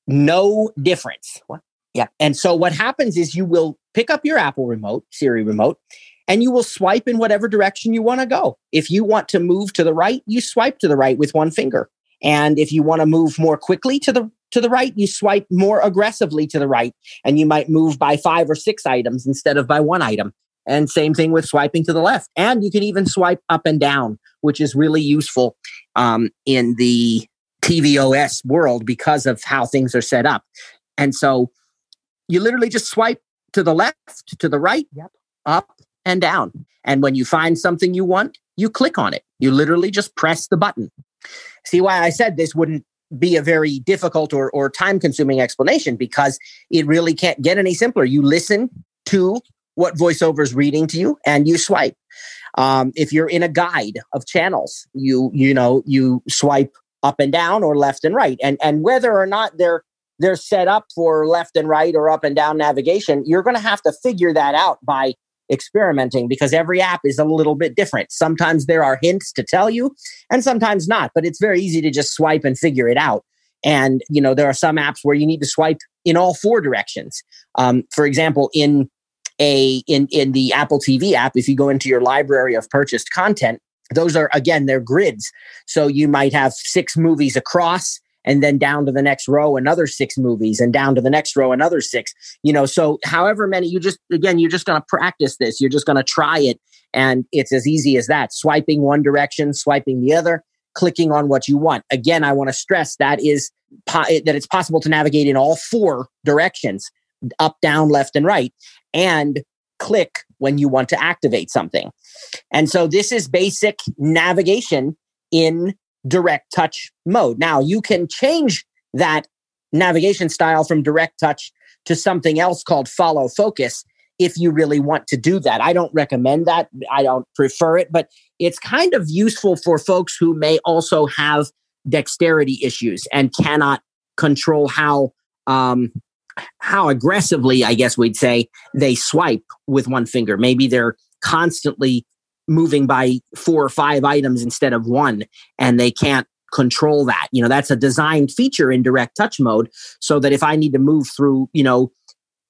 no difference. What? Yeah. And so what happens is you will pick up your Apple remote, Siri remote, and you will swipe in whatever direction you want to go. If you want to move to the right, you swipe to the right with one finger. And if you want to move more quickly to the to the right, you swipe more aggressively to the right, and you might move by five or six items instead of by one item. And same thing with swiping to the left. And you can even swipe up and down, which is really useful um, in the tvOS world because of how things are set up. And so you literally just swipe to the left, to the right, yep. up and down. And when you find something you want, you click on it. You literally just press the button. See why I said this wouldn't be a very difficult or, or time consuming explanation because it really can't get any simpler. You listen to what voiceover is reading to you and you swipe. Um, if you're in a guide of channels, you you know you swipe up and down or left and right, and and whether or not they're they're set up for left and right or up and down navigation, you're going to have to figure that out by experimenting because every app is a little bit different. Sometimes there are hints to tell you and sometimes not, but it's very easy to just swipe and figure it out. And, you know, there are some apps where you need to swipe in all four directions. Um, for example, in a in in the Apple TV app, if you go into your library of purchased content, those are again they're grids. So you might have six movies across and then down to the next row another six movies and down to the next row another six you know so however many you just again you're just going to practice this. You're just going to try it and it's as easy as that. Swiping one direction swiping the other clicking on what you want. Again i want to stress that is po- that it's possible to navigate in all four directions up down left and right and click when you want to activate something. And so this is basic navigation in direct touch mode. Now you can change that navigation style from direct touch to something else called follow focus if you really want to do that. I don't recommend that. I don't prefer it, but it's kind of useful for folks who may also have dexterity issues and cannot control how um, how aggressively, I guess we'd say, they swipe with one finger. Maybe they're constantly moving by four or five items instead of one and they can't control that. You know, that's a designed feature in direct touch mode so that if I need to move through, you know,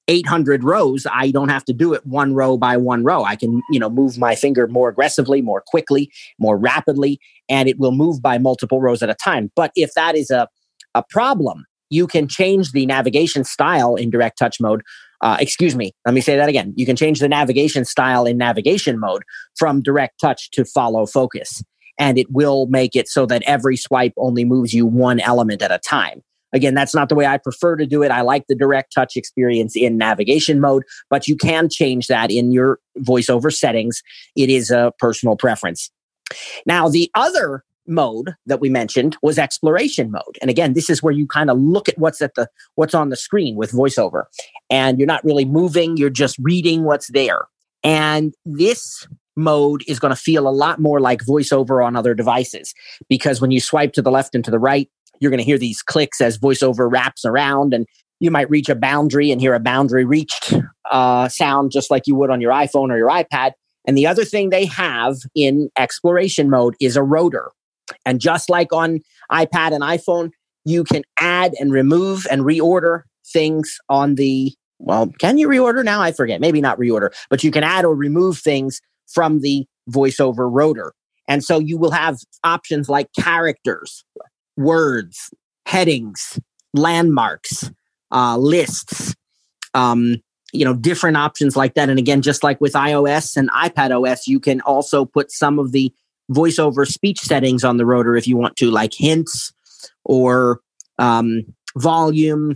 800 rows, I don't have to do it one row by one row. I can, you know, move my finger more aggressively, more quickly, more rapidly, and it will move by multiple rows at a time. But if that is a, a problem, you can change the navigation style in direct touch mode. Uh, excuse me, let me say that again. You can change the navigation style in navigation mode from direct touch to follow focus. And it will make it so that every swipe only moves you one element at a time. Again, that's not the way I prefer to do it. I like the direct touch experience in navigation mode, but you can change that in your voiceover settings. It is a personal preference. Now, the other mode that we mentioned was exploration mode. And again, this is where you kind of look at what's at the what's on the screen with voiceover. And you're not really moving, you're just reading what's there. And this mode is going to feel a lot more like voiceover on other devices because when you swipe to the left and to the right, you're going to hear these clicks as voiceover wraps around and you might reach a boundary and hear a boundary reached uh, sound just like you would on your iphone or your ipad and the other thing they have in exploration mode is a rotor and just like on ipad and iphone you can add and remove and reorder things on the well can you reorder now? I forget. Maybe not reorder but you can add or remove things from the voiceover rotor. And so you will have options like characters words, headings, landmarks, uh, lists, um, you know, different options like that. And again, just like with iOS and iPad OS, you can also put some of the voiceover speech settings on the rotor if you want to, like hints or um, volume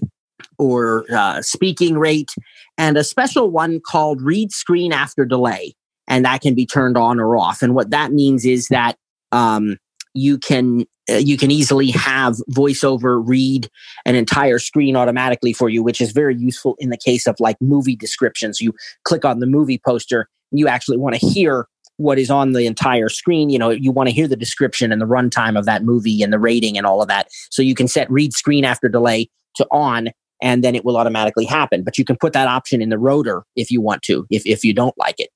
or uh, speaking rate, and a special one called read screen after delay. And that can be turned on or off. And what that means is that um, you can uh, you can easily have voiceover read an entire screen automatically for you, which is very useful in the case of like movie descriptions. You click on the movie poster, you actually want to hear what is on the entire screen. You know, you want to hear the description and the runtime of that movie and the rating and all of that. So you can set read screen after delay to on and then it will automatically happen. But you can put that option in the rotor if you want to, if, if you don't like it.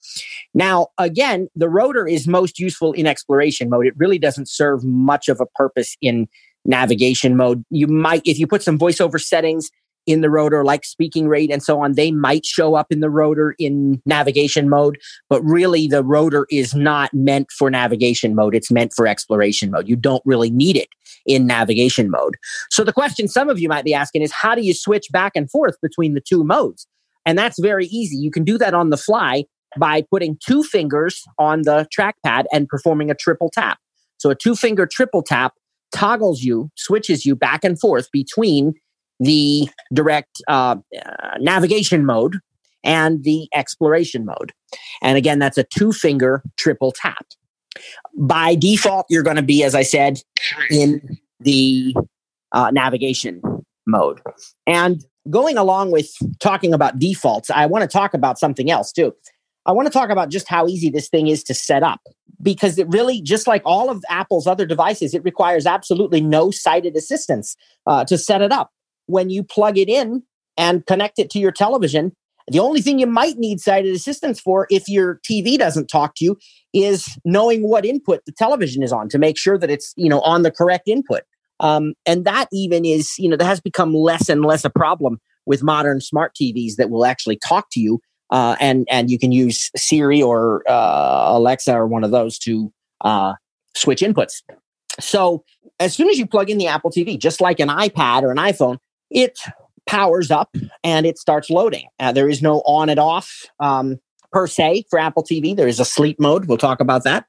Now, again, the rotor is most useful in exploration mode. It really doesn't serve much of a purpose in navigation mode. You might, if you put some voiceover settings in the rotor, like speaking rate and so on, they might show up in the rotor in navigation mode. But really, the rotor is not meant for navigation mode. It's meant for exploration mode. You don't really need it in navigation mode. So the question some of you might be asking is how do you switch back and forth between the two modes? And that's very easy. You can do that on the fly by putting two fingers on the trackpad and performing a triple tap. So a two finger triple tap toggles you, switches you back and forth between the direct uh, uh, navigation mode and the exploration mode. And again, that's a two finger triple tap. By default, you're going to be, as I said, in the uh, navigation mode. And going along with talking about defaults, I want to talk about something else too. I want to talk about just how easy this thing is to set up because it really, just like all of Apple's other devices, it requires absolutely no sighted assistance uh, to set it up. When you plug it in and connect it to your television, the only thing you might need sighted assistance for if your TV doesn't talk to you is knowing what input the television is on to make sure that it's, you know, on the correct input. Um, and that even is, you know, that has become less and less a problem with modern smart TVs that will actually talk to you. Uh, and and you can use Siri or uh, Alexa or one of those to uh, switch inputs. So as soon as you plug in the Apple TV, just like an iPad or an iPhone, it powers up and it starts loading. Uh, there is no on and off um, per se for Apple TV. There is a sleep mode. We'll talk about that.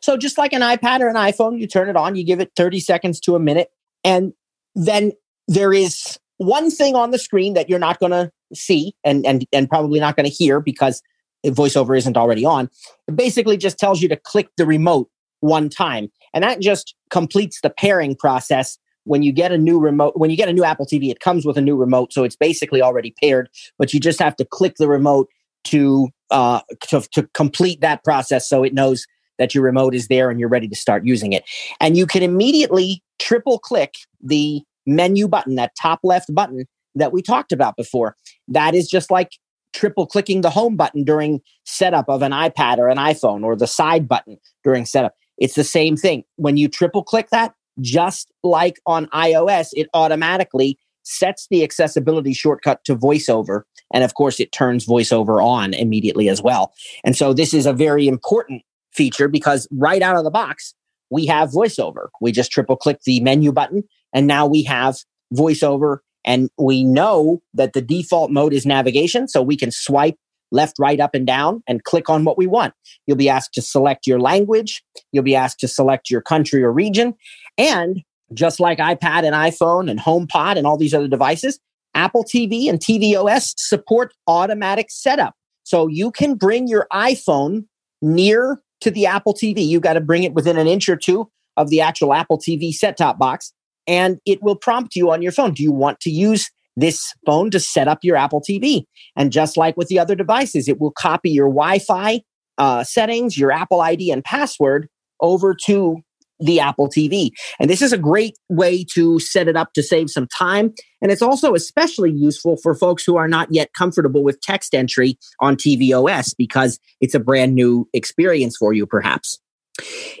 So just like an iPad or an iPhone, you turn it on, you give it 30 seconds to a minute, and then there is one thing on the screen that you're not going to see and, and, and probably not going to hear because voiceover isn't already on. It basically just tells you to click the remote one time. And that just completes the pairing process when you get a new remote, when you get a new Apple TV, it comes with a new remote, so it's basically already paired. But you just have to click the remote to uh, to, to complete that process, so it knows that your remote is there and you're ready to start using it. And you can immediately triple click the menu button, that top left button that we talked about before. That is just like triple clicking the home button during setup of an iPad or an iPhone or the side button during setup. It's the same thing. When you triple click that, just like on iOS, it automatically sets the accessibility shortcut to voiceover. And of course, it turns voiceover on immediately as well. And so this is a very important feature because right out of the box, we have voiceover. We just triple click the menu button and now we have voiceover. And we know that the default mode is navigation. So we can swipe left, right, up, and down and click on what we want. You'll be asked to select your language. You'll be asked to select your country or region. And just like iPad and iPhone and HomePod and all these other devices, Apple TV and tvOS support automatic setup. So you can bring your iPhone near to the Apple TV. You've got to bring it within an inch or two of the actual Apple TV set top box, and it will prompt you on your phone. Do you want to use this phone to set up your Apple TV? And just like with the other devices, it will copy your Wi Fi uh, settings, your Apple ID, and password over to the Apple TV. And this is a great way to set it up to save some time. And it's also especially useful for folks who are not yet comfortable with text entry on tvOS because it's a brand new experience for you, perhaps.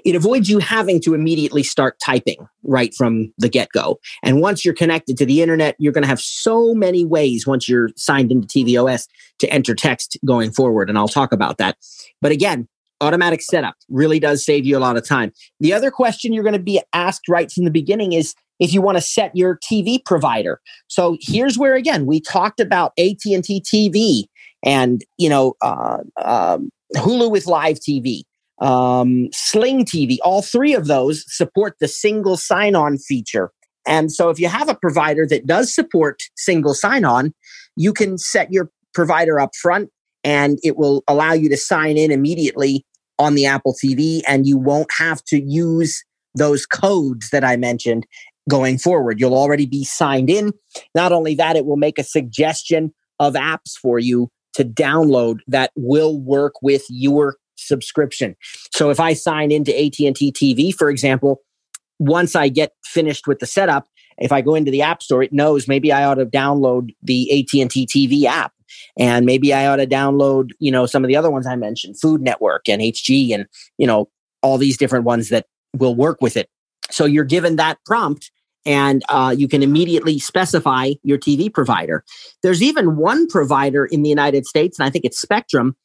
It avoids you having to immediately start typing right from the get go. And once you're connected to the internet, you're going to have so many ways once you're signed into tvOS to enter text going forward. And I'll talk about that. But again, automatic setup really does save you a lot of time. The other question you're going to be asked right from the beginning is if you want to set your TV provider. So here's where again we talked about AT&T TV and you know uh, um, Hulu with live TV, um, Sling TV. All three of those support the single sign-on feature. And so if you have a provider that does support single sign-on, you can set your provider up front and it will allow you to sign in immediately on the Apple TV, and you won't have to use those codes that I mentioned going forward. You'll already be signed in. Not only that, it will make a suggestion of apps for you to download that will work with your subscription. So if I sign into AT&T TV, for example, once I get finished with the setup, if I go into the App Store, it knows maybe I ought to download the AT&T TV app and maybe I ought to download, you know, some of the other ones I mentioned, Food Network and HG and, you know, all these different ones that will work with it. So you're given that prompt and uh, you can immediately specify your TV provider. There's even one provider in the United States, and I think it's Spectrum,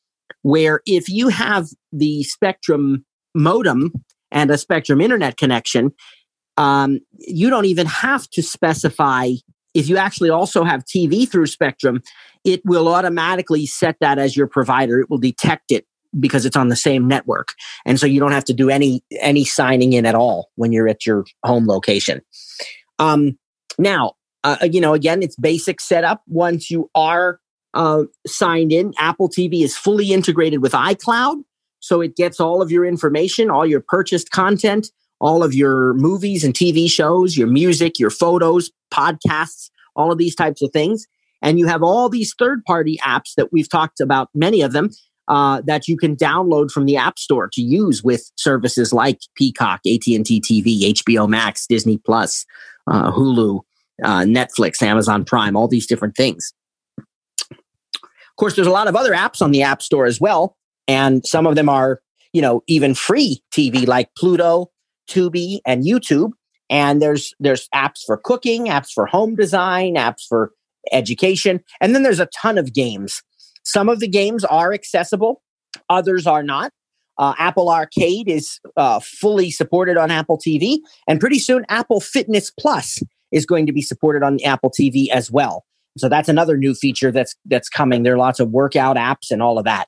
where if you have the Spectrum modem and a Spectrum internet connection, um, you don't even have to specify if you actually also have TV through Spectrum, it will automatically set that as your provider. It will detect it because it's on the same network. And so you don't have to do any any signing in at all when you're at your home location. Um, now, uh, you know, again, it's basic setup. Once you are uh, signed in, Apple TV is fully integrated with iCloud. So it gets all of your information, all your purchased content, all of your movies and TV shows, your music, your photos, podcasts, all of these types of things. And you have all these third party apps that we've talked about, many of them, uh, that you can download from the App Store to use with services like Peacock, AT&T TV, HBO Max, Disney Plus, uh, Hulu, uh, Netflix, Amazon Prime, all these different things. Of course, there's a lot of other apps on the App Store as well, and some of them are, you know, even free TV like Pluto, Tubi, and YouTube. And there's there's apps for cooking, apps for home design, apps for education, and then there's a ton of games. Some of the games are accessible, others are not. Uh, Apple Arcade is uh, fully supported on Apple TV, and pretty soon Apple Fitness Plus is going to be supported on Apple TV as well. So that's another new feature that's that's coming. There are lots of workout apps and all of that.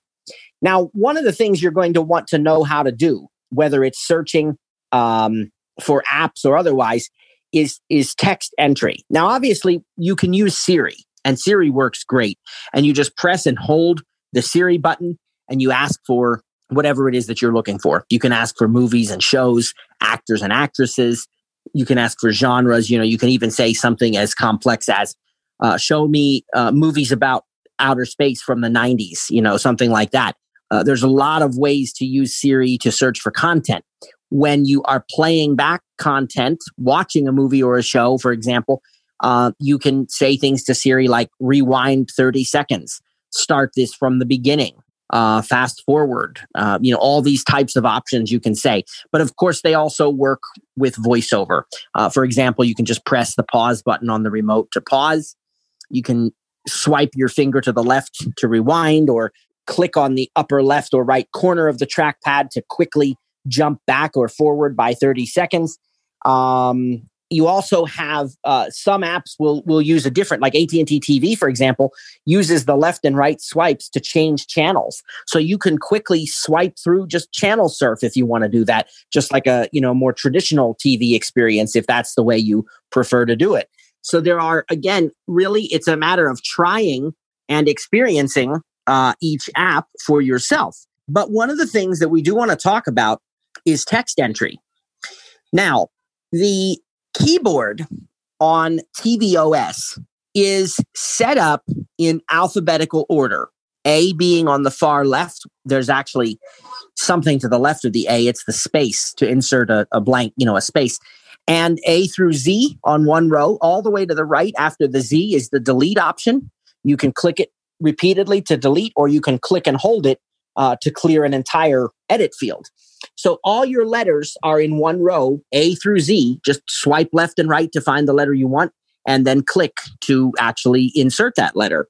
Now, one of the things you're going to want to know how to do, whether it's searching um, for apps or otherwise is is text entry. Now, obviously, you can use Siri, and Siri works great. And you just press and hold the Siri button, and you ask for whatever it is that you're looking for. You can ask for movies and shows, actors and actresses. You can ask for genres. You know, you can even say something as complex as uh, "Show me uh, movies about outer space from the '90s." You know, something like that. Uh, there's a lot of ways to use Siri to search for content when you are playing back content, watching a movie or a show, for example, uh, you can say things to Siri like rewind 30 seconds, start this from the beginning, uh, fast forward, uh, you know, all these types of options you can say. But of course, they also work with voiceover. Uh, for example, you can just press the pause button on the remote to pause. You can swipe your finger to the left to rewind or click on the upper left or right corner of the trackpad to quickly jump back or forward by 30 seconds. Um, you also have uh, some apps will will use a different like AT&T TV for example uses the left and right swipes to change channels. So you can quickly swipe through just channel surf if you want to do that just like a you know more traditional TV experience if that's the way you prefer to do it. So there are again really it's a matter of trying and experiencing uh, each app for yourself. But one of the things that we do want to talk about is text entry now the keyboard on tvOS is set up in alphabetical order. A being on the far left, there's actually something to the left of the A. It's the space to insert a, a blank, you know, a space. And A through Z on one row, all the way to the right after the Z is the delete option. You can click it repeatedly to delete, or you can click and hold it uh, to clear an entire edit field. So all your letters are in one row, A through Z. Just swipe left and right to find the letter you want, and then click to actually insert that letter.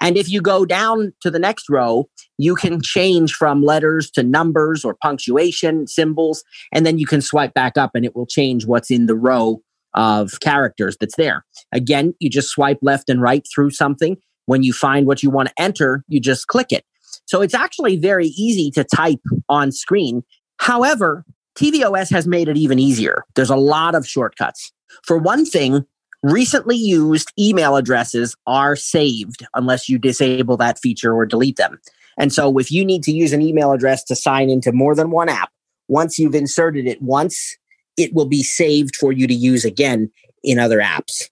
And if you go down to the next row, you can change from letters to numbers or punctuation symbols, and then you can swipe back up and it will change what's in the row of characters that's there. Again, you just swipe left and right through something. When you find what you want to enter, you just click it. So it's actually very easy to type on screen. However, tvOS has made it even easier. There's a lot of shortcuts. For one thing, recently used email addresses are saved unless you disable that feature or delete them. And so if you need to use an email address to sign into more than one app, once you've inserted it once, it will be saved for you to use again in other apps.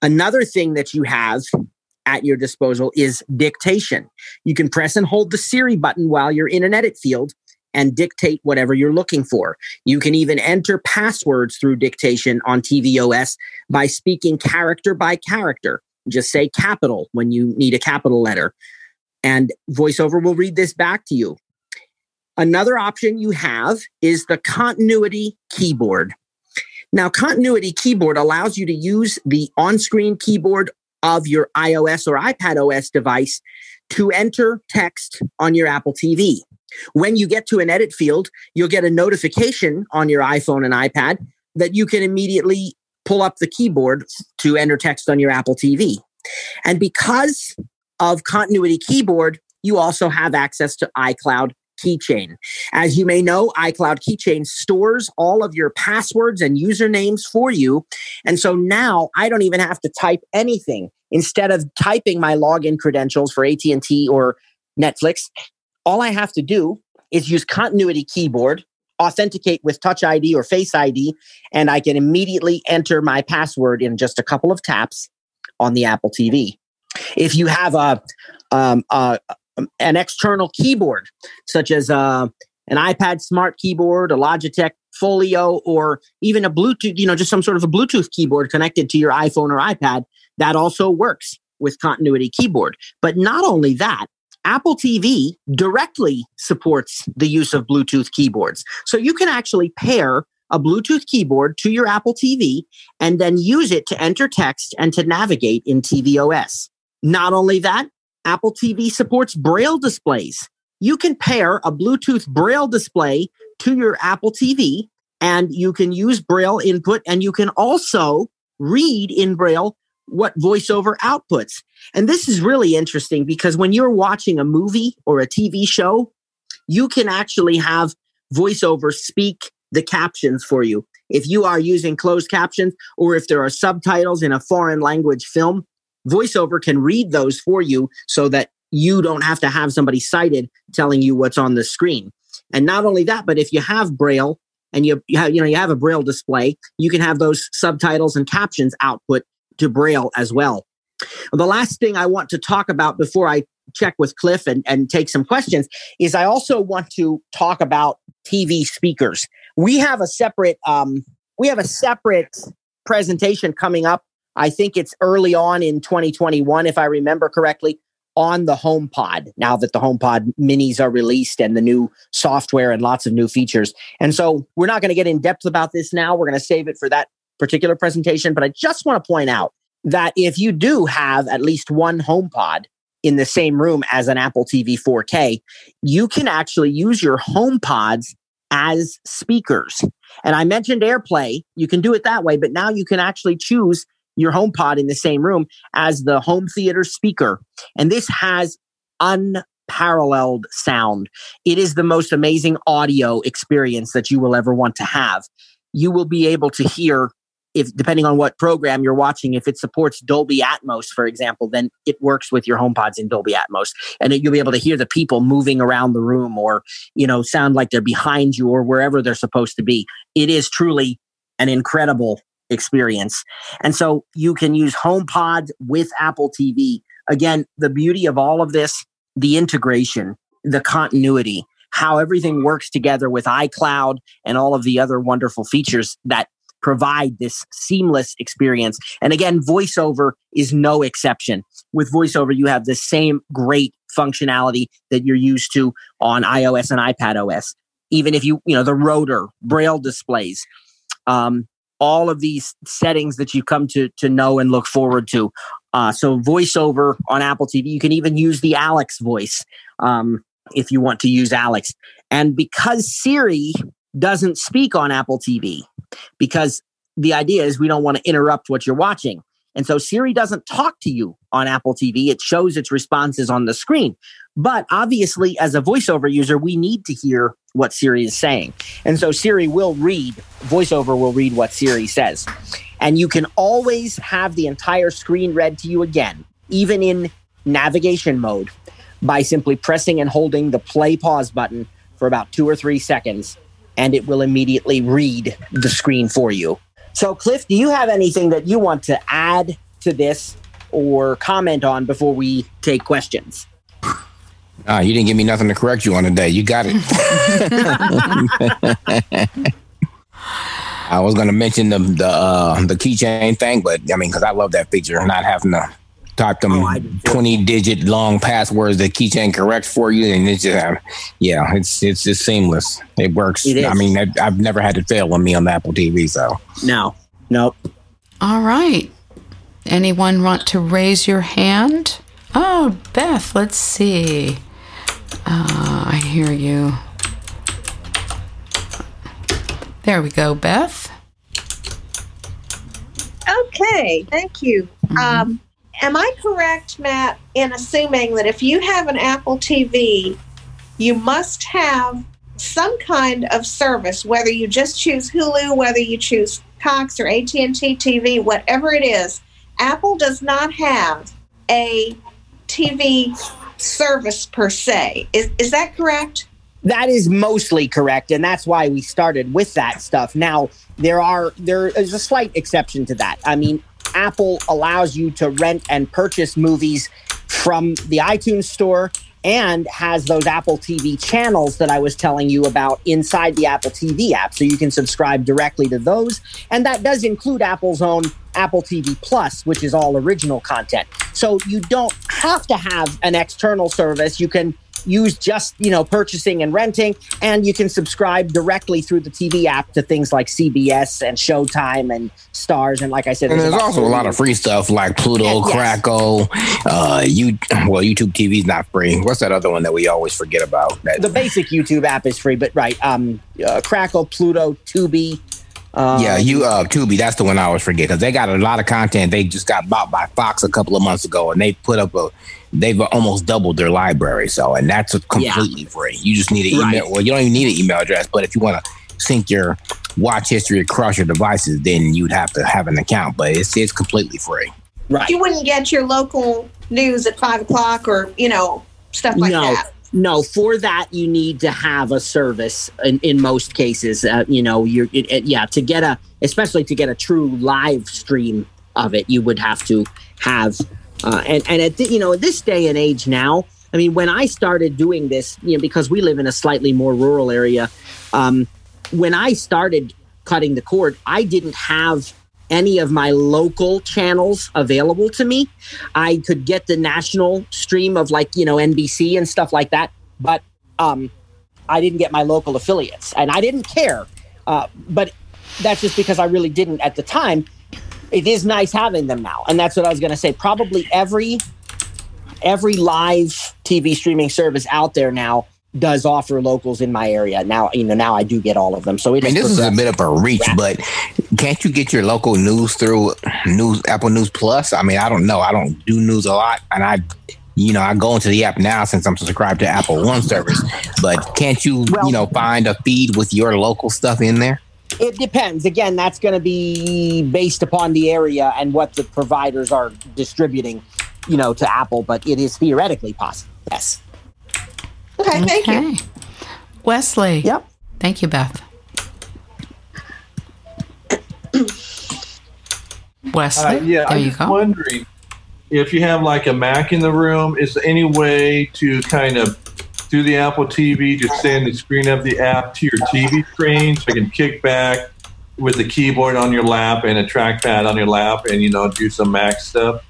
Another thing that you have at your disposal is dictation. You can press and hold the Siri button while you're in an edit field and dictate whatever you're looking for. You can even enter passwords through dictation on tvOS by speaking character by character. Just say capital when you need a capital letter, and VoiceOver will read this back to you. Another option you have is the continuity keyboard. Now, continuity keyboard allows you to use the on screen keyboard of your iOS or iPad OS device to enter text on your Apple TV. When you get to an edit field, you'll get a notification on your iPhone and iPad that you can immediately pull up the keyboard to enter text on your Apple TV. And because of continuity keyboard, you also have access to iCloud Keychain. As you may know, iCloud Keychain stores all of your passwords and usernames for you. And so now I don't even have to type anything. Instead of typing my login credentials for AT&T or Netflix, all I have to do is use continuity keyboard, authenticate with Touch ID or Face ID, and I can immediately enter my password in just a couple of taps on the Apple TV. If you have a, um, a an external keyboard, such as uh, an iPad Smart keyboard, a Logitech Folio, or even a Bluetooth, you know, just some sort of a Bluetooth keyboard connected to your iPhone or iPad, that also works with continuity keyboard. But not only that, Apple TV directly supports the use of Bluetooth keyboards. So you can actually pair a Bluetooth keyboard to your Apple TV and then use it to enter text and to navigate in tvOS. Not only that, Apple TV supports Braille displays. You can pair a Bluetooth Braille display to your Apple TV and you can use Braille input and you can also read in Braille what voiceover outputs. And this is really interesting because when you're watching a movie or a TV show, you can actually have voiceover speak the captions for you. If you are using closed captions or if there are subtitles in a foreign language film, voiceover can read those for you so that you don't have to have somebody sighted telling you what's on the screen. And not only that, but if you have braille and you, you have you know you have a braille display, you can have those subtitles and captions output to braille as well. The last thing I want to talk about before I check with Cliff and, and take some questions is I also want to talk about TV speakers. We have a separate um, we have a separate presentation coming up. I think it's early on in 2021, if I remember correctly, on the HomePod now that the HomePod minis are released and the new software and lots of new features. And so we're not going to get in depth about this now. We're going to save it for that particular presentation. But I just want to point out that if you do have at least one HomePod in the same room as an Apple TV 4K, you can actually use your HomePods as speakers. And I mentioned AirPlay. You can do it that way, but now you can actually choose your HomePod in the same room as the home theater speaker. And this has unparalleled sound. It is the most amazing audio experience that you will ever want to have. You will be able to hear if depending on what program you're watching, if it supports Dolby Atmos, for example, then it works with your HomePods in Dolby Atmos, and you'll be able to hear the people moving around the room, or you know, sound like they're behind you or wherever they're supposed to be. It is truly an incredible experience, and so you can use HomePods with Apple TV. Again, the beauty of all of this, the integration, the continuity, how everything works together with iCloud and all of the other wonderful features that provide this seamless experience. And again, voiceover is no exception. With voiceover, you have the same great functionality that you're used to on iOS and iPad OS. Even if you, you know, the rotor, braille displays, um, all of these settings that you come to to know and look forward to. Uh, so voiceover on Apple TV, you can even use the Alex voice um, if you want to use Alex. And because Siri doesn't speak on Apple TV, because the idea is we don't want to interrupt what you're watching. And so Siri doesn't talk to you on Apple TV. It shows its responses on the screen. But obviously, as a voiceover user, we need to hear what Siri is saying. And so Siri will read, voiceover will read what Siri says. And you can always have the entire screen read to you again, even in navigation mode, by simply pressing and holding the play pause button for about two or three seconds and it will immediately read the screen for you. So, Cliff, do you have anything that you want to add to this or comment on before we take questions? Ah, you didn't give me nothing to correct you on today. You got it. I was going to mention the the uh, the keychain thing, but I mean, because I love that feature, not having to type them oh, 20 digit long passwords that keychain corrects for you and it's just uh, yeah it's it's just seamless. It works. It i mean i've never had it fail on me on the apple tv so. No. Nope. All right. Anyone want to raise your hand? Oh beth let's see uh, i hear you. There we go beth. Okay thank you. Mm-hmm. um, am I correct, Matt, in assuming that if you have an Apple TV, you must have some kind of service, whether you just choose Hulu, whether you choose Cox or AT&T TV, whatever it is, Apple does not have a TV service per se. Is, is that correct? That is mostly correct, and that's why we started with that stuff. Now, there are there is a slight exception to that. I mean, Apple allows you to rent and purchase movies from the iTunes store and has those Apple TV channels that I was telling you about inside the Apple TV app. So you can subscribe directly to those. And that does include Apple's own Apple TV Plus, which is all original content. So you don't have to have an external service. You can use just you know purchasing and renting and you can subscribe directly through the tv app to things like cbs and showtime and Starz and like i said there's, there's also a lot of free stuff like pluto yes. crackle uh you well youtube tv is not free what's that other one that we always forget about that? the basic youtube app is free but right um uh, crackle pluto tubi um, yeah, you uh Tubi, that's the one I always forget because they got a lot of content. They just got bought by Fox a couple of months ago, and they put up a they've almost doubled their library. So, and that's completely yeah. free. You just need an email. Right. Well, you don't even need an email address, but if you want to sync your watch history across your devices, then you'd have to have an account. But it's it's completely free. Right. You wouldn't get your local news at five o'clock or you know stuff like no. that. No, for that you need to have a service. In, in most cases, uh, you know, you're it, it, yeah to get a especially to get a true live stream of it, you would have to have uh, and and at the, you know this day and age now, I mean, when I started doing this, you know, because we live in a slightly more rural area, um, when I started cutting the cord, I didn't have any of my local channels available to me. I could get the national stream of like, you know, NBC and stuff like that, but um, I didn't get my local affiliates and I didn't care. Uh, but that's just because I really didn't at the time. It is nice having them now. And that's what I was going to say. Probably every every live TV streaming service out there now does offer locals in my area. Now, you know, now I do get all of them. So it I mean, has this is a bit of a reach, but can't you get your local news through news Apple News Plus? I mean, I don't know. I don't do news a lot, and I, you know, I go into the app now since I'm subscribed to Apple One service. But can't you, you know, find a feed with your local stuff in there? It depends. Again, that's going to be based upon the area and what the providers are distributing, you know, to Apple. But it is theoretically possible. Yes. Okay, thank you. Wesley. Yep. Thank you, Beth. Wesley. Uh, yeah, there I'm you go. wondering if you have like a Mac in the room, is there any way to kind of through the Apple TV just send the screen of the app to your TV screen so you can kick back with the keyboard on your lap and a trackpad on your lap and you know do some Mac stuff?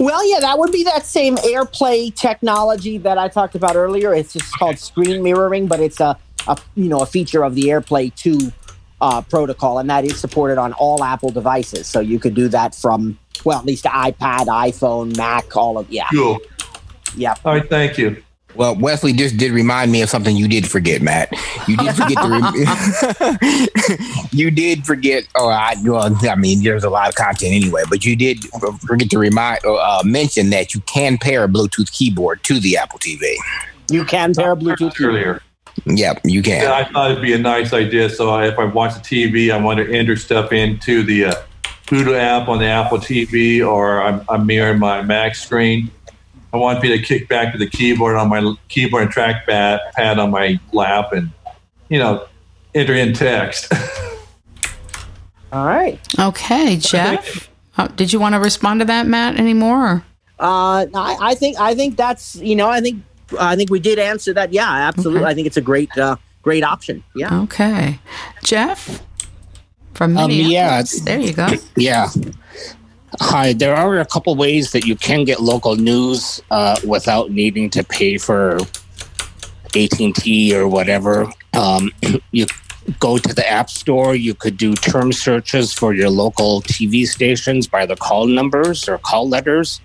Well, yeah, that would be that same AirPlay technology that I talked about earlier. It's just called screen mirroring, but it's a, a you know a feature of the AirPlay two uh, protocol, and that is supported on all Apple devices. So you could do that from well, at least iPad, iPhone, Mac, all of yeah, Cool. yeah. All right, thank you. Well, Wesley just did remind me of something you did forget, Matt. You did forget to. Rem- you did forget. Oh, I well, I mean, there's a lot of content anyway, but you did forget to remind uh, mention that you can pair a Bluetooth keyboard to the Apple TV. You can pair a Bluetooth keyboard. Earlier. Yep, you can. Yeah, I thought it'd be a nice idea. So I, if I watch the TV, I want to enter stuff into the uh, Pluto app on the Apple TV, or I'm, I'm mirroring my Mac screen. I want me to kick back to the keyboard on my keyboard and trackpad pad on my lap, and you know, enter in text. All right. Okay, Jeff. Uh, did you want to respond to that, Matt, anymore? Uh, I, I think I think that's you know I think I think we did answer that. Yeah, absolutely. Okay. I think it's a great uh, great option. Yeah. Okay. Jeff from Um, Minneapolis. yeah, there you go. Yeah. Hi, there are a couple ways that you can get local news uh, without needing to pay for AT&T or whatever. Um, you go to the App Store, you could do term searches for your local TV stations by the call numbers or call letters.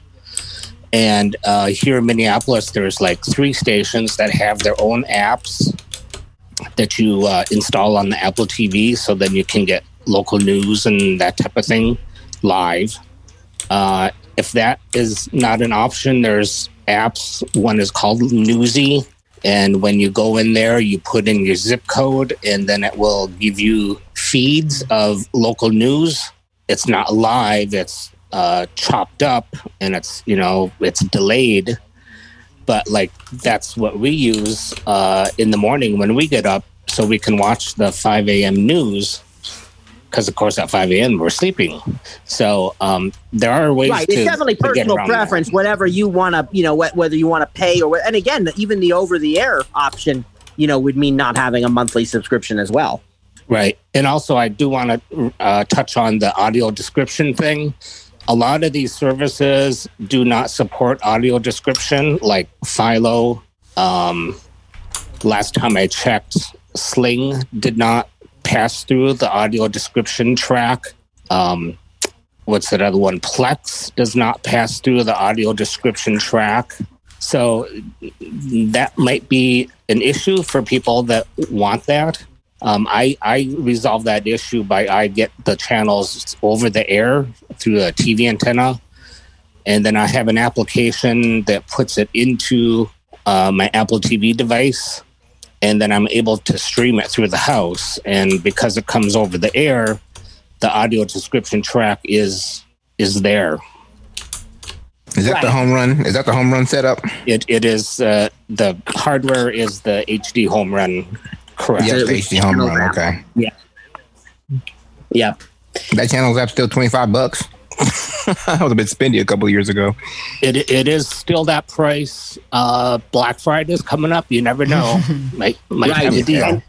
And uh, here in Minneapolis, there's like three stations that have their own apps that you uh, install on the Apple TV, so then you can get local news and that type of thing live. Uh, if that is not an option, there's apps. One is called Newsy, and when you go in there, you put in your zip code, and then it will give you feeds of local news. It's not live; it's uh, chopped up, and it's you know it's delayed. But like that's what we use uh, in the morning when we get up, so we can watch the 5 a.m. news. Because of course at 5 a.m. we're sleeping. So um, there are ways right to it's definitely to personal around that. preference whatever you want to you know wh- whether you want to pay or wh- and again even the over the air option you know would mean not having a monthly subscription as well Right. And also, I do want to uh, touch on the audio description thing. A lot of these services do not support audio description, like Philo. Um, last time I checked, Sling did not pass through the audio description track. Um, what's that other one? Plex does not pass through the audio description track. So that might be an issue for people that want that. Um, I, I resolve that issue by I get the channels over the air through a TV antenna, and then I have an application that puts it into uh, my Apple TV device, and then I'm able to stream it through the house. And because it comes over the air, the audio description track is is there. Is that the home run? Is that the home run setup? It it is uh, the hardware is the HDHomeRun. Correct. Yes, the HDHomeRun. Okay. Yeah. Yeah. That channel's up still twenty five bucks. I was a bit spendy a couple of years ago. It it is still that price. Uh, Black Friday is coming up. You never know. might might Right. have a deal. And,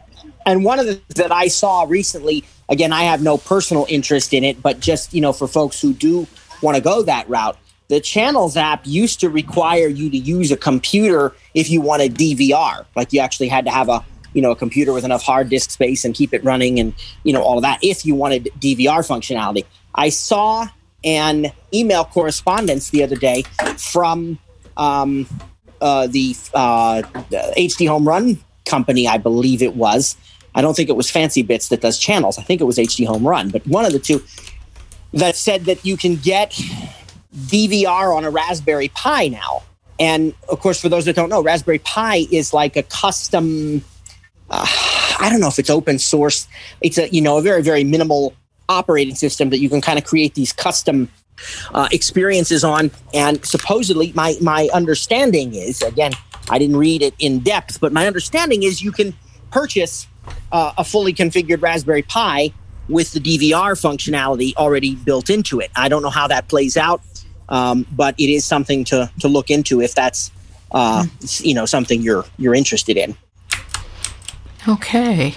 And one of the that I saw recently, again, I have no personal interest in it, but just you know, for folks who do want to go that route, the Channels app used to require you to use a computer if you wanted DVR, like you actually had to have a you know a computer with enough hard disk space and keep it running and you know all of that if you wanted DVR functionality. I saw an email correspondence the other day from um, uh, the, uh, the HDHomeRun company, I believe it was. I don't think it was Fancy Bits that does channels. I think it was HDHomeRun, but one of the two that said that you can get DVR on a Raspberry Pi now. And of course, for those that don't know, Raspberry Pi is like a custom. Uh, I don't know if it's open source. It's a you know a very very minimal operating system that you can kind of create these custom uh, experiences on. And supposedly, my my understanding is again, I didn't read it in depth, but my understanding is you can purchase uh, a fully configured Raspberry Pi with the DVR functionality already built into it. I don't know how that plays out, um, but it is something to to look into if that's uh, you know something you're you're interested in. Okay.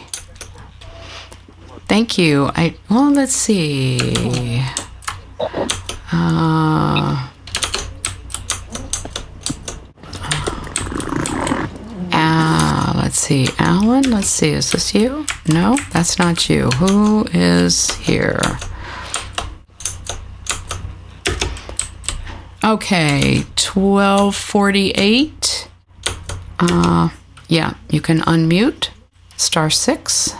Thank you. I well, let's see. Uh, uh, let's see, Alan. Let's see. Is this you? No, that's not you. Who is here? Okay, twelve forty-eight. Uh, yeah, you can unmute. Star six.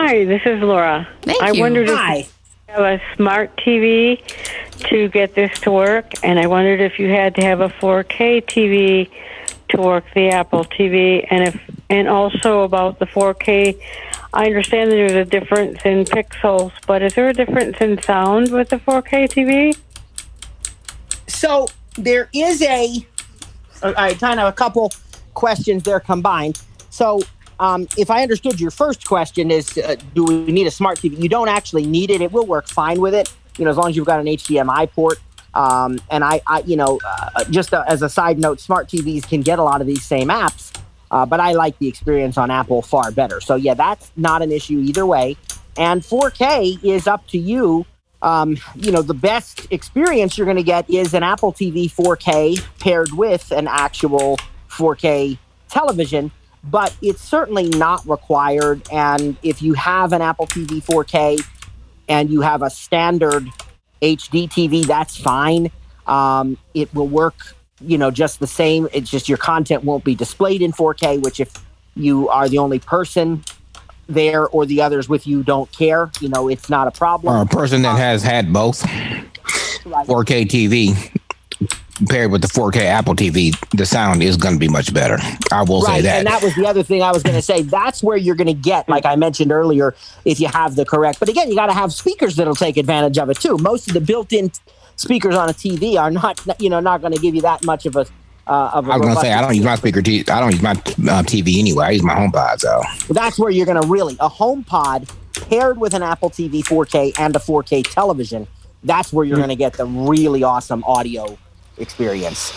Hi, this is Laura. Thank I you. wondered Hi. if you have a smart TV to get this to work, and I wondered if you had to have a 4K TV to work the Apple TV, and if and also about the 4K. I understand that there's a difference in pixels, but is there a difference in sound with the 4K TV? So there is a, all right, kind of a couple questions there combined. So um, if I understood your first question is, uh, do we need a smart TV? You don't actually need it. It will work fine with it. You know, as long as you've got an HDMI port. Um, and I, I, you know, uh, just uh, as a side note, smart TVs can get a lot of these same apps, uh, but I like the experience on Apple far better. So yeah, that's not an issue either way. And 4K is up to you. Um, you know, the best experience you're going to get is an Apple TV 4K paired with an actual 4K television, but it's certainly not required. And if you have an Apple TV 4K and you have a standard HD TV, that's fine. Um, it will work, you know, just the same. It's just your content won't be displayed in 4K, which if you are the only person there or the others with you don't care, you know, it's not a problem. Or a person that has had both 4K TV paired with the 4K Apple TV, the sound is going to be much better. I will say that. and that was the other thing I was going to say. That's where you're going to get, like I mentioned earlier, if you have the correct. But again, you got to have speakers that'll take advantage of it too. Most of the built-in speakers on a TV are not, you know, not going to give you that much of a. Uh, of a I was going to say I don't use my speaker. T- I don't use my uh, TV anyway. I use my HomePod. So That's where you're going to really a home pod paired with an Apple TV 4K and a 4K television. That's where you're Hmm. going to get the really awesome audio experience.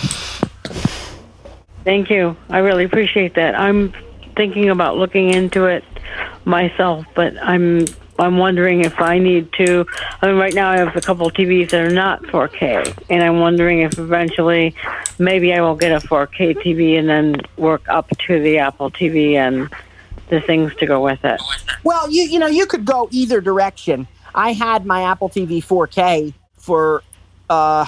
Thank you. I really appreciate that. I'm thinking about looking into it myself, but I'm I'm wondering if I need to. I mean, right now I have a couple of TVs that are not 4K, and I'm wondering if eventually maybe I will get a 4K TV and then work up to the Apple TV and the things to go with it. Well, you you know you could go either direction. I had my Apple TV 4K for uh,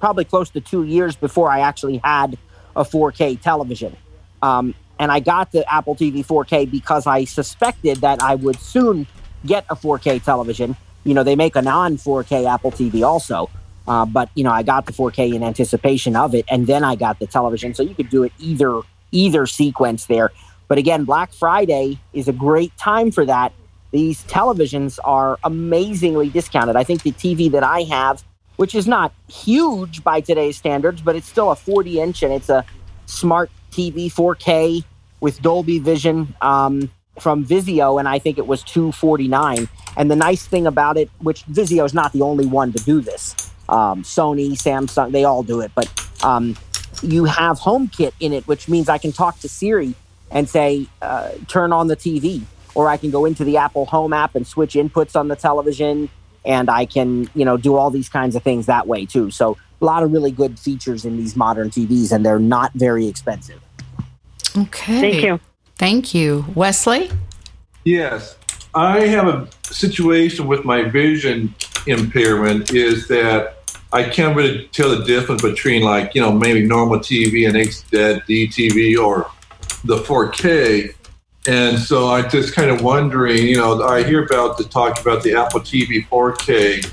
probably close to two years before I actually had a 4K television, um, and I got the Apple TV 4K because I suspected that I would soon get a 4K television. You know, they make a non 4K Apple TV also. Uh, but you know, I got the 4K in anticipation of it, and then I got the television. So you could do it either either sequence there. But again, Black Friday is a great time for that. These televisions are amazingly discounted. I think the TV that I have, which is not huge by today's standards, but it's still a 40 inch and it's a smart TV 4K with Dolby Vision um, from Vizio, and I think it was 249. And the nice thing about it, which Vizio is not the only one to do this, um, Sony, Samsung, they all do it, but um, you have HomeKit in it, which means I can talk to Siri and say, uh, turn on the TV. or I can go into the Apple Home app and switch inputs on the television, and I can you know do all these kinds of things that way too. So a lot of really good features in these modern TVs, and they're not very expensive. Okay. Thank you. Thank you. Wesley? Yes. I have a situation with my vision impairment is that I can't really tell the difference between like, you know, maybe normal TV and HD TV or the 4K. And so I'm just kind of wondering, you know, I hear about the talk about the Apple TV 4K.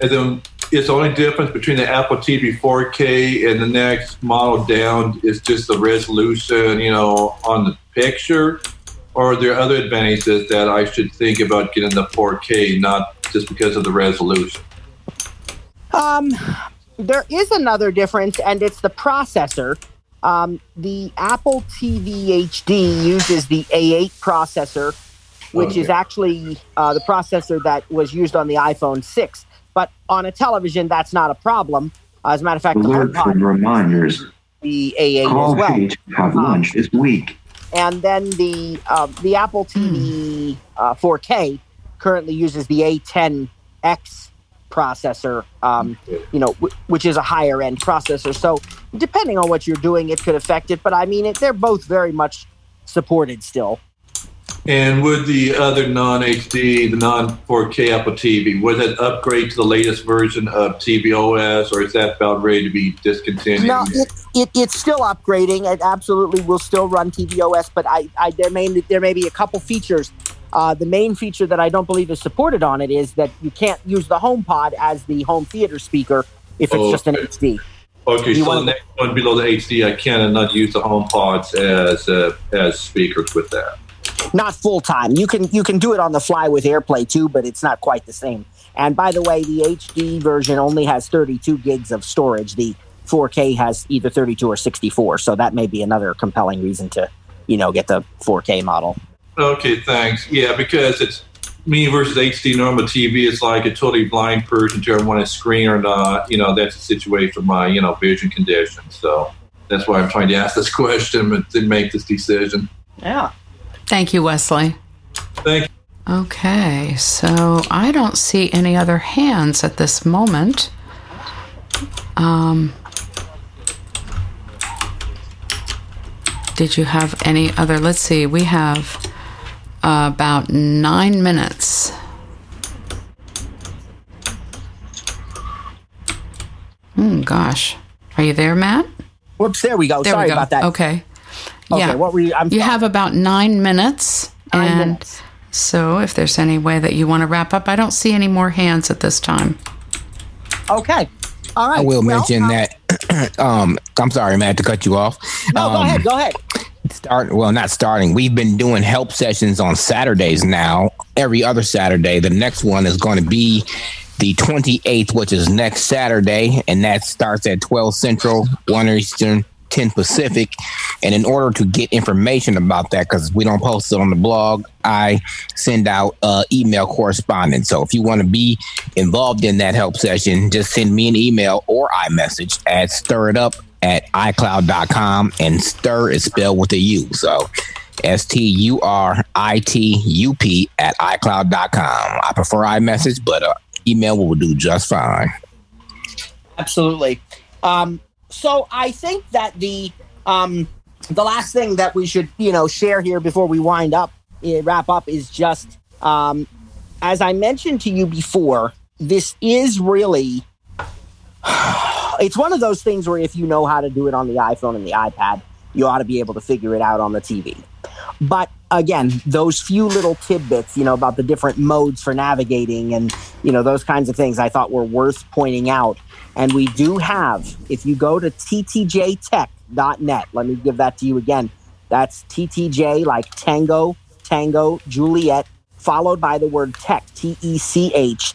And then it's the only difference between the Apple TV 4K and the next model down is just the resolution, you know, on the picture. Or are there other advantages that I should think about getting the 4K, not just because of the resolution? Um, there is another difference, and it's the processor. Um, the Apple TV HD uses the A8 processor, which is Okay. actually uh, the processor that was used on the iPhone 6. But on a television, that's not a problem. Uh, as a matter of fact, the Alert for HomePod reminders. the A8 Call as well. page have lunch this week. and then the uh, the Apple TV uh, 4K currently uses the A10X processor, um, you know, w- which is a higher end processor. So depending on what you're doing, it could affect it. But I mean, it, they're both very much supported still. And would the other non HD, the non 4K Apple TV, would it upgrade to the latest version of tvOS, or is that about ready to be discontinued? No, it, it, it's still upgrading. It absolutely will still run tvOS, but I, I there may there may be a couple features. Uh, the main feature that I don't believe is supported on it is that you can't use the HomePod as the home theater speaker if it's Oh, just an. HD. Okay, You so the next one below the HD, I cannot not use the HomePods as uh, as speakers with that. Not full time. You can you can do it on the fly with AirPlay too, but it's not quite the same. And by the way, the HD version only has 32 gigs of storage. The 4K has either 32 or 64, so that may be another compelling reason to, you know, get the 4K model. Okay, thanks. Yeah, because it's me versus HD normal TV. It's like a totally blind person to want a screen or not. You know, that's the situation of my you know vision condition. So that's why I'm trying to ask this question and to make this decision. Yeah. Thank you, Wesley. Thank you. Okay, so I don't see any other hands at this moment. Um, did you have any other? Let's see, we have uh, about nine minutes. Hmm, gosh. Are you there, Matt? Whoops, there we go. There Sorry we go. about that. Okay. Okay, yeah. what were you? I'm you have about nine minutes. Nine and minutes. so if there's any way that you want to wrap up, I don't see any more hands at this time. Okay. All right. I will Well, mention that. um, I'm sorry, Matt, to cut you off. No, go Um, ahead. Go ahead. Start well not starting. We've been doing help sessions on saturdays now. Every other saturday. The next one is going to be the 28th which is next saturday and that starts at 12 central 1 eastern 10 pacific. And in order to get information about that because we don't post it on the blog i send out uh, email correspondence. So if you want to be involved in that help session just send me an email or iMessage at stir it up at iCloud.com and stir is spelled with a U. So S T U R I T U P at iCloud.com. I prefer iMessage, but uh, email will do just fine. Absolutely. Um, so I think that the um, the last thing that we should you know share here before we wind up eh, wrap up is just um, as I mentioned to you before. This is really it's one of those things where if you know how to do it on the iPhone and the iPad, you ought to be able to figure it out on the TV. But again, those few little tidbits, you know, about the different modes for navigating and, you know, those kinds of things I thought were worth pointing out. And we do have, if you go to ttjtech.net, let me give that to you again. That's TTJ, like Tango, Tango, Juliet, followed by the word tech, T E C H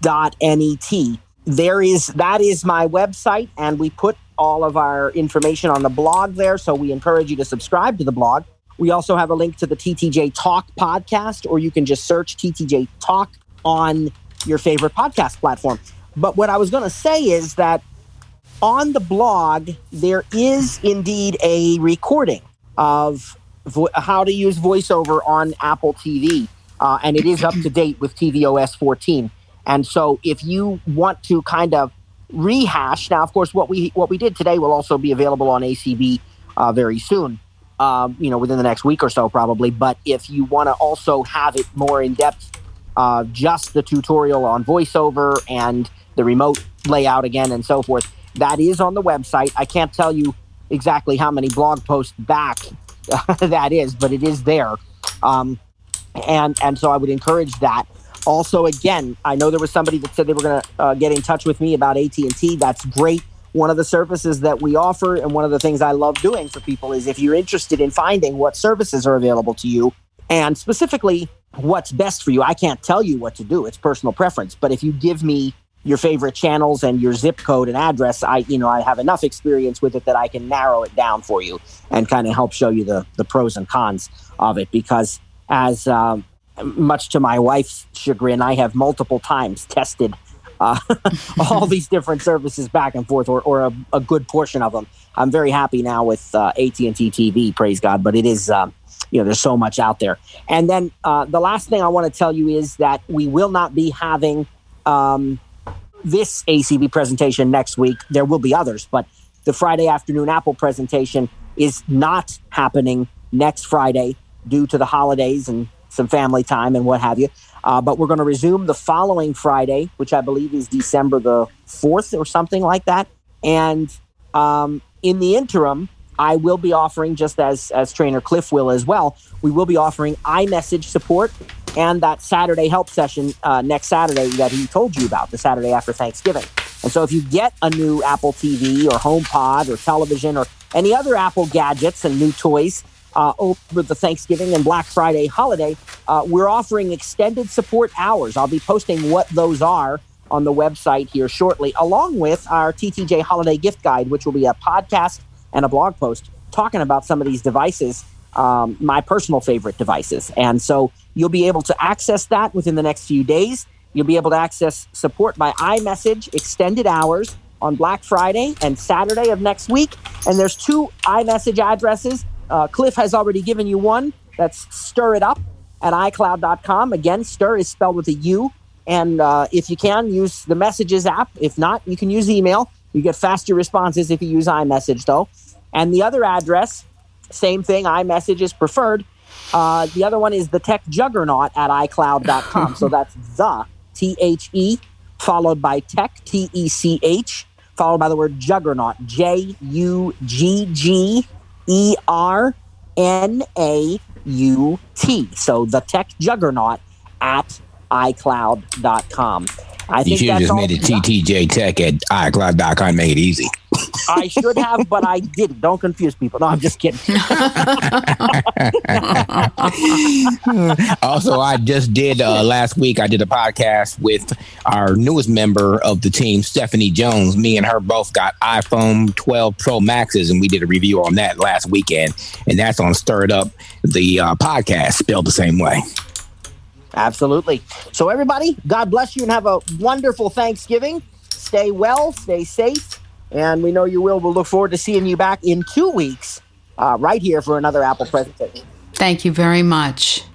dot N E T. There is, that is my website, and we put all of our information on the blog there. So we encourage you to subscribe to the blog. We also have a link to the TTJ Talk podcast, or you can just search TTJ Talk on your favorite podcast platform. But what I was going to say is that on the blog, there is indeed a recording of vo- how to use voiceover on Apple TV, uh, and it is up to date with tvOS 14. And so, if you want to kind of rehash, now, of course, what we what we did today will also be available on ACB uh, very soon. Um, you know, within the next week or so, probably. But if you want to also have it more in depth, uh, just the tutorial on voiceover and the remote layout again and so forth, that is on the website. I can't tell you exactly how many blog posts back that is, but it is there. Um, and and so I would encourage that. Also, again, I know there was somebody that said they were going to uh, get in touch with me about AT and T. That's great. One of the services that we offer, and one of the things I love doing for people is if you're interested in finding what services are available to you, and specifically what's best for you. I can't tell you what to do; it's personal preference. But if you give me your favorite channels and your zip code and address, I you know I have enough experience with it that I can narrow it down for you and kind of help show you the the pros and cons of it. Because as um, much to my wife's chagrin, I have multiple times tested uh, all these different services back and forth, or, or a, a, good portion of them. I'm very happy now with uh, AT and T TV, praise God. But it is, um, you know, there's so much out there. And then uh, the last thing I want to tell you is that we will not be having um, this ACB presentation next week. There will be others, but the Friday afternoon Apple presentation is not happening next Friday due to the holidays and some family time and what have you. Uh, but we're going to resume the following Friday, which I believe is December the 4th or something like that. And um, in the interim, I will be offering, just as, as trainer Cliff will as well, we will be offering iMessage support and that Saturday help session uh, next Saturday that he told you about, the Saturday after Thanksgiving. And so if you get a new Apple TV or HomePod or television or any other Apple gadgets and new toys, uh, over the Thanksgiving and Black Friday holiday, uh, we're offering extended support hours. I'll be posting what those are on the website here shortly, along with our TTJ Holiday Gift Guide, which will be a podcast and a blog post talking about some of these devices, um, my personal favorite devices. And so you'll be able to access that within the next few days. You'll be able to access support by iMessage extended hours on Black Friday and Saturday of next week. And there's two iMessage addresses uh, Cliff has already given you one. That's stir it up at iCloud.com. Again, stir is spelled with a U. And uh, if you can, use the messages app. If not, you can use email. You get faster responses if you use iMessage, though. And the other address, same thing, iMessage is preferred. Uh, the other one is the tech juggernaut at iCloud.com. so that's the T H E followed by tech, T E C H, followed by the word juggernaut, J U G G E R N A U T. So the tech juggernaut at iCloud.com. I you should have just made it TTJ Tech at iCloud.com, made it easy. I should have, but I didn't. Don't confuse people. No, I'm just kidding. also, I just did uh, last week. I did a podcast with our newest member of the team, Stephanie Jones. Me and her both got iPhone 12 Pro Maxes, and we did a review on that last weekend. And that's on Stirred Up, the uh, podcast, spelled the same way. Absolutely. So, everybody, God bless you and have a wonderful Thanksgiving. Stay well, stay safe, and we know you will. We'll look forward to seeing you back in two weeks uh, right here for another Apple presentation. Thank you very much.